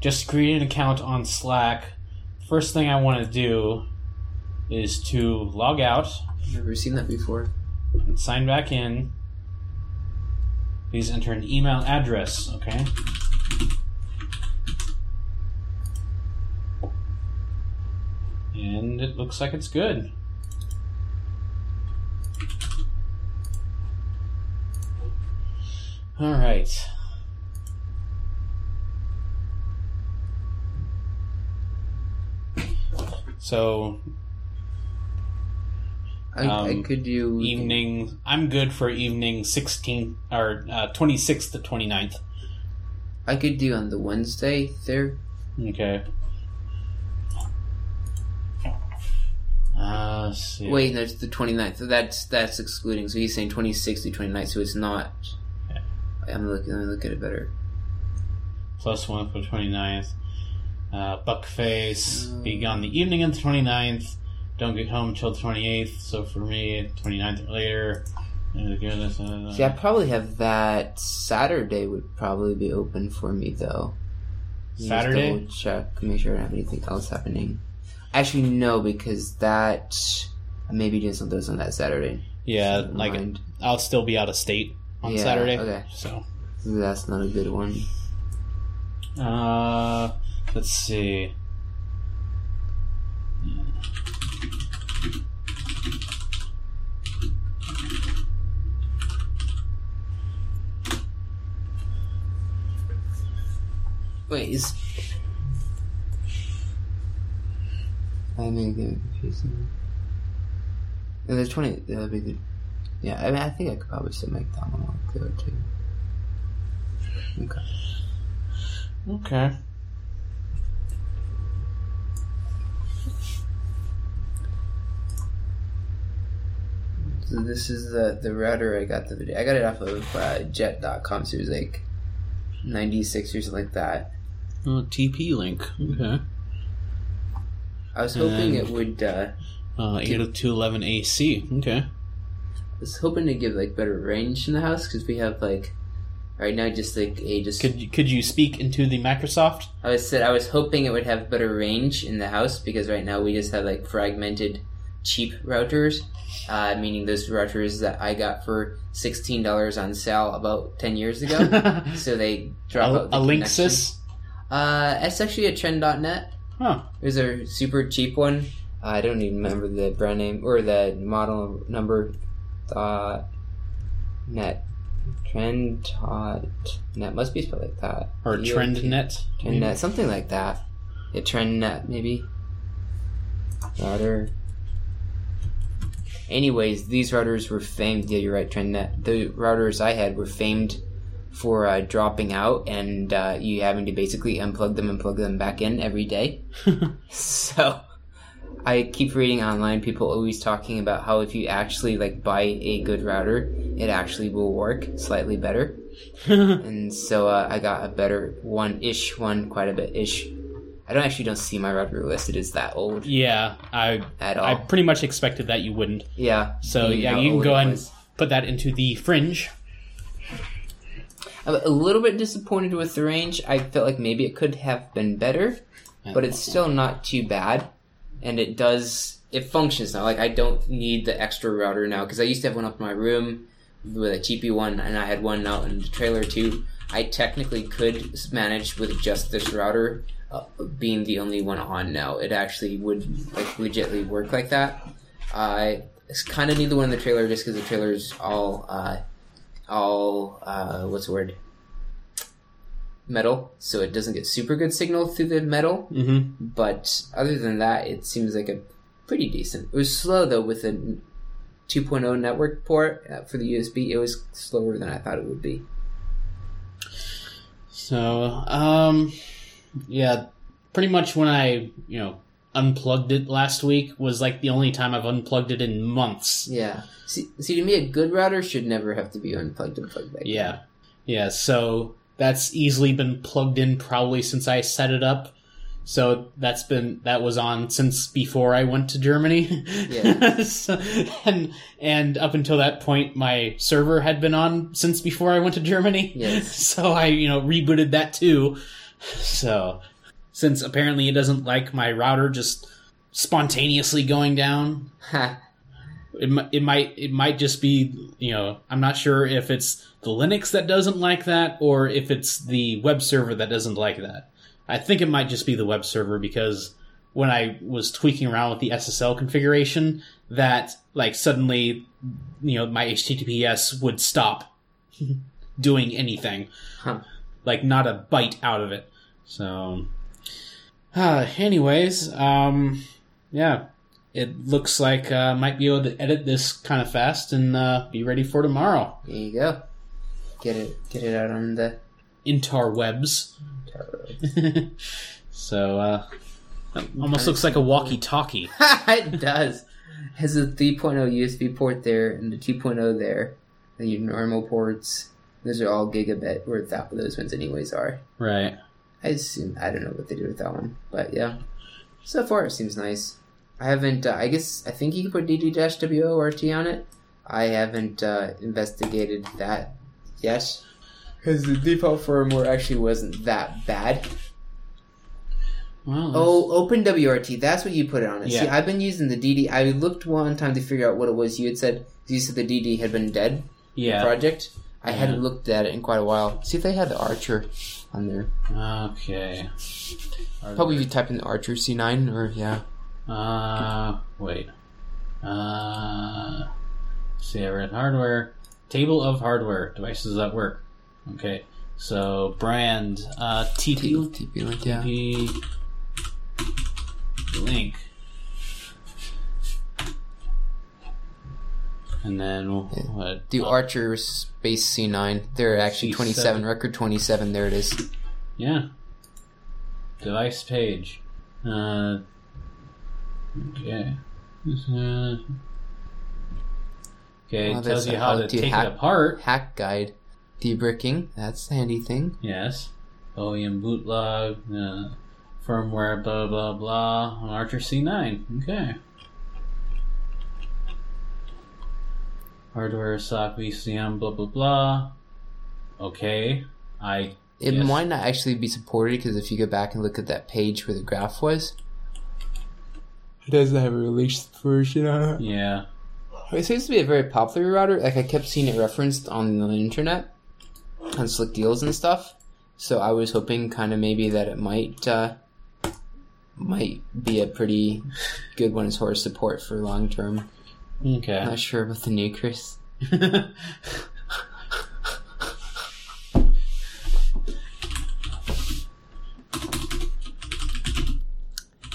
just create an account on Slack. First thing I want to do is to log out Never seen that before. and sign back in. Please enter an email address, okay? And it looks like it's good. All right. So I, I Um, could do evening i'm good for evening 16th or uh, 26th to 29th I could do on the Wednesday there. okay uh see. Wait, no, it's the 29th. That's that's excluding. So he's saying 26th to 29th. So it's not. Yeah. I'm looking. Let me look at it better. plus one for 29th uh, buckface Mm. be gone the evening of the 29th don't get home until the 28th so for me 29th or later uh, goodness, uh, See, I probably have that Saturday would probably be open for me though. Just Saturday? double check, make sure I don't have anything else happening. Actually, no, because that I may be doing something on that Saturday. yeah like mind. i'll still be out of state on Yeah, saturday okay. so that's not a good one. Uh, let's see. Wait, is I may get confusing. No, there's twenty. That'd be good. Yeah, I mean, I think I could probably still make that one work there too. Okay. Okay. So this is the the router I got the video. I got it off of uh, Jet.com. So it was like ninety six or something like that. Oh, TP link. Okay. I was hoping And- it would. Uh, Uh, 80211 AC. Okay. I was hoping to give like better range in the house because we have like right now just like a just. Could you, could you speak into the Microsoft? I was said I was hoping it would have better range in the house because right now we just have like fragmented cheap routers, uh, meaning those routers that I got for sixteen dollars on sale about ten years ago. so they drop a, out the a. Linksys. Uh, it's actually a trend.net. Huh. It was a super cheap one. I don't even remember the brand name or the model number. Dot net trend dot net must be spelled like that. Or Trend NET, Trend net, something like that. Yeah, trend net maybe. Router. Anyways, these routers were famed. Yeah, you're right, trend net. The routers I had were famed for uh, dropping out and uh, you having to basically unplug them and plug them back in every day. So I keep reading online people always talking about how if you actually like buy a good router, it actually will work slightly better. And so uh, I got a better one ish one, quite a bit ish. I don't actually don't see my router listed as that old yeah, I at all. I pretty much expected that you wouldn't. yeah. So yeah, you can go ahead and put that into the fringe. I'm a little bit disappointed with the range. I felt like maybe it could have been better, but it's still not too bad. And it does, it functions now. Like, I don't need the extra router now because I used to have one up in my room with a cheapy one, and I had one out in the trailer too. I technically could manage with just this router uh, being the only one on now. It actually would like legitly work like that. I kind of need the one in the trailer just because the trailer's all, uh, all uh, what's the word? Metal, so it doesn't get super good signal through the metal. Mm-hmm. But other than that, it seems like a pretty decent. It was slow though with a 2.0 network port uh, for the USB. It was slower than I thought it would be. So, um, yeah, pretty much when I, you know, unplugged it last week was like the only time I've unplugged it in months. Yeah. See, see, to me, a good router should never have to be unplugged and plugged back. in. Yeah. Yeah, so that's easily been plugged in probably since I set it up. So that's been that was on since before I went to Germany. Yeah. So- and and up until that point, my server had been on since before I went to Germany. Yes. So I you know rebooted that too. So since apparently it doesn't like my router just spontaneously going down, it, it might it might just be you know I'm not sure if it's the Linux that doesn't like that or if it's the web server that doesn't like that. I think it might just be the web server because when I was tweaking around with the SSL configuration, that like suddenly you know my HTTPS would stop doing anything, Huh. like not a byte out of it. So, uh, anyways, um, yeah, it looks like uh, might be able to edit this kind of fast and uh, be ready for tomorrow. There you go. Get it get it out on the Interwebs. so, uh, almost looks like a walkie-talkie. it does. Has a 3.0 USB port there and the 2.0 there. And your normal ports. Those are all gigabit, or that those ones anyways are. Right. I assume I don't know what they did with that one, but yeah. So far, it seems nice. I haven't. Uh, I guess I think you can put DD-WRT on it. I haven't uh, investigated that yet because the default firmware actually wasn't that bad. Well, Oh, OpenWRT. That's what you put it on it. See, I've been using the DD. I looked one time to figure out what it was. You had said you said the DD had been dead. yeah. Project. I Yeah. hadn't looked at it in quite a while. See if they had the Archer on there. Okay. Probably if you type in the Archer C9 or yeah. Uh, wait. Uh, see, I read hardware. Table of hardware devices that work. Okay, so brand uh, TP TP link, yeah. TP link, and then what? Do uh, Archer Space C9. They're actually C7. 27. Record 27. There it is. Yeah. Device page. Uh, okay. Uh, okay, Oh, it tells you how to take hack- it apart. Hack guide. Debricking. That's a handy thing. Yes. OEM bootlog, uh, firmware, blah, blah, blah, on Archer C9. Okay. Hardware, SOC, VCM, blah, blah, blah. Okay. I. It Yes. might not actually be supported because if you go back and look at that page where the graph was, it doesn't have a released version on it. Yeah. It seems to be a very popular router. Like I kept seeing it referenced on the internet, on Slickdeals and stuff. So I was hoping, kind of maybe that it might uh, might be a pretty good one as far as support for long term. Okay. Not sure about the new Chris.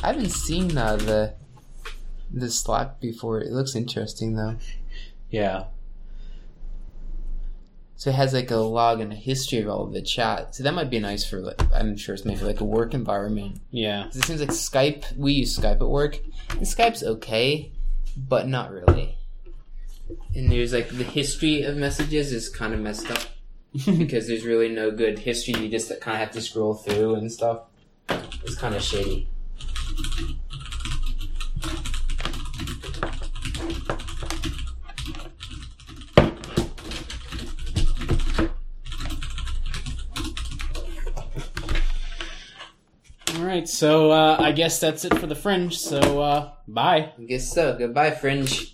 I haven't seen uh, the the Slack before. It looks interesting though. yeah. So it has like a log and a history of all of the chat. So that might be nice for like I'm sure it's maybe like a work environment. Yeah. It seems like Skype. We use Skype at work, and Skype's okay, but not really. And there's like the history of messages is kind of messed up because there's really no good history. You just kind of have to scroll through and stuff. It's kind of shady. All right. So uh, I guess that's it for the fringe. So uh, bye. I guess so. Goodbye, Fringe.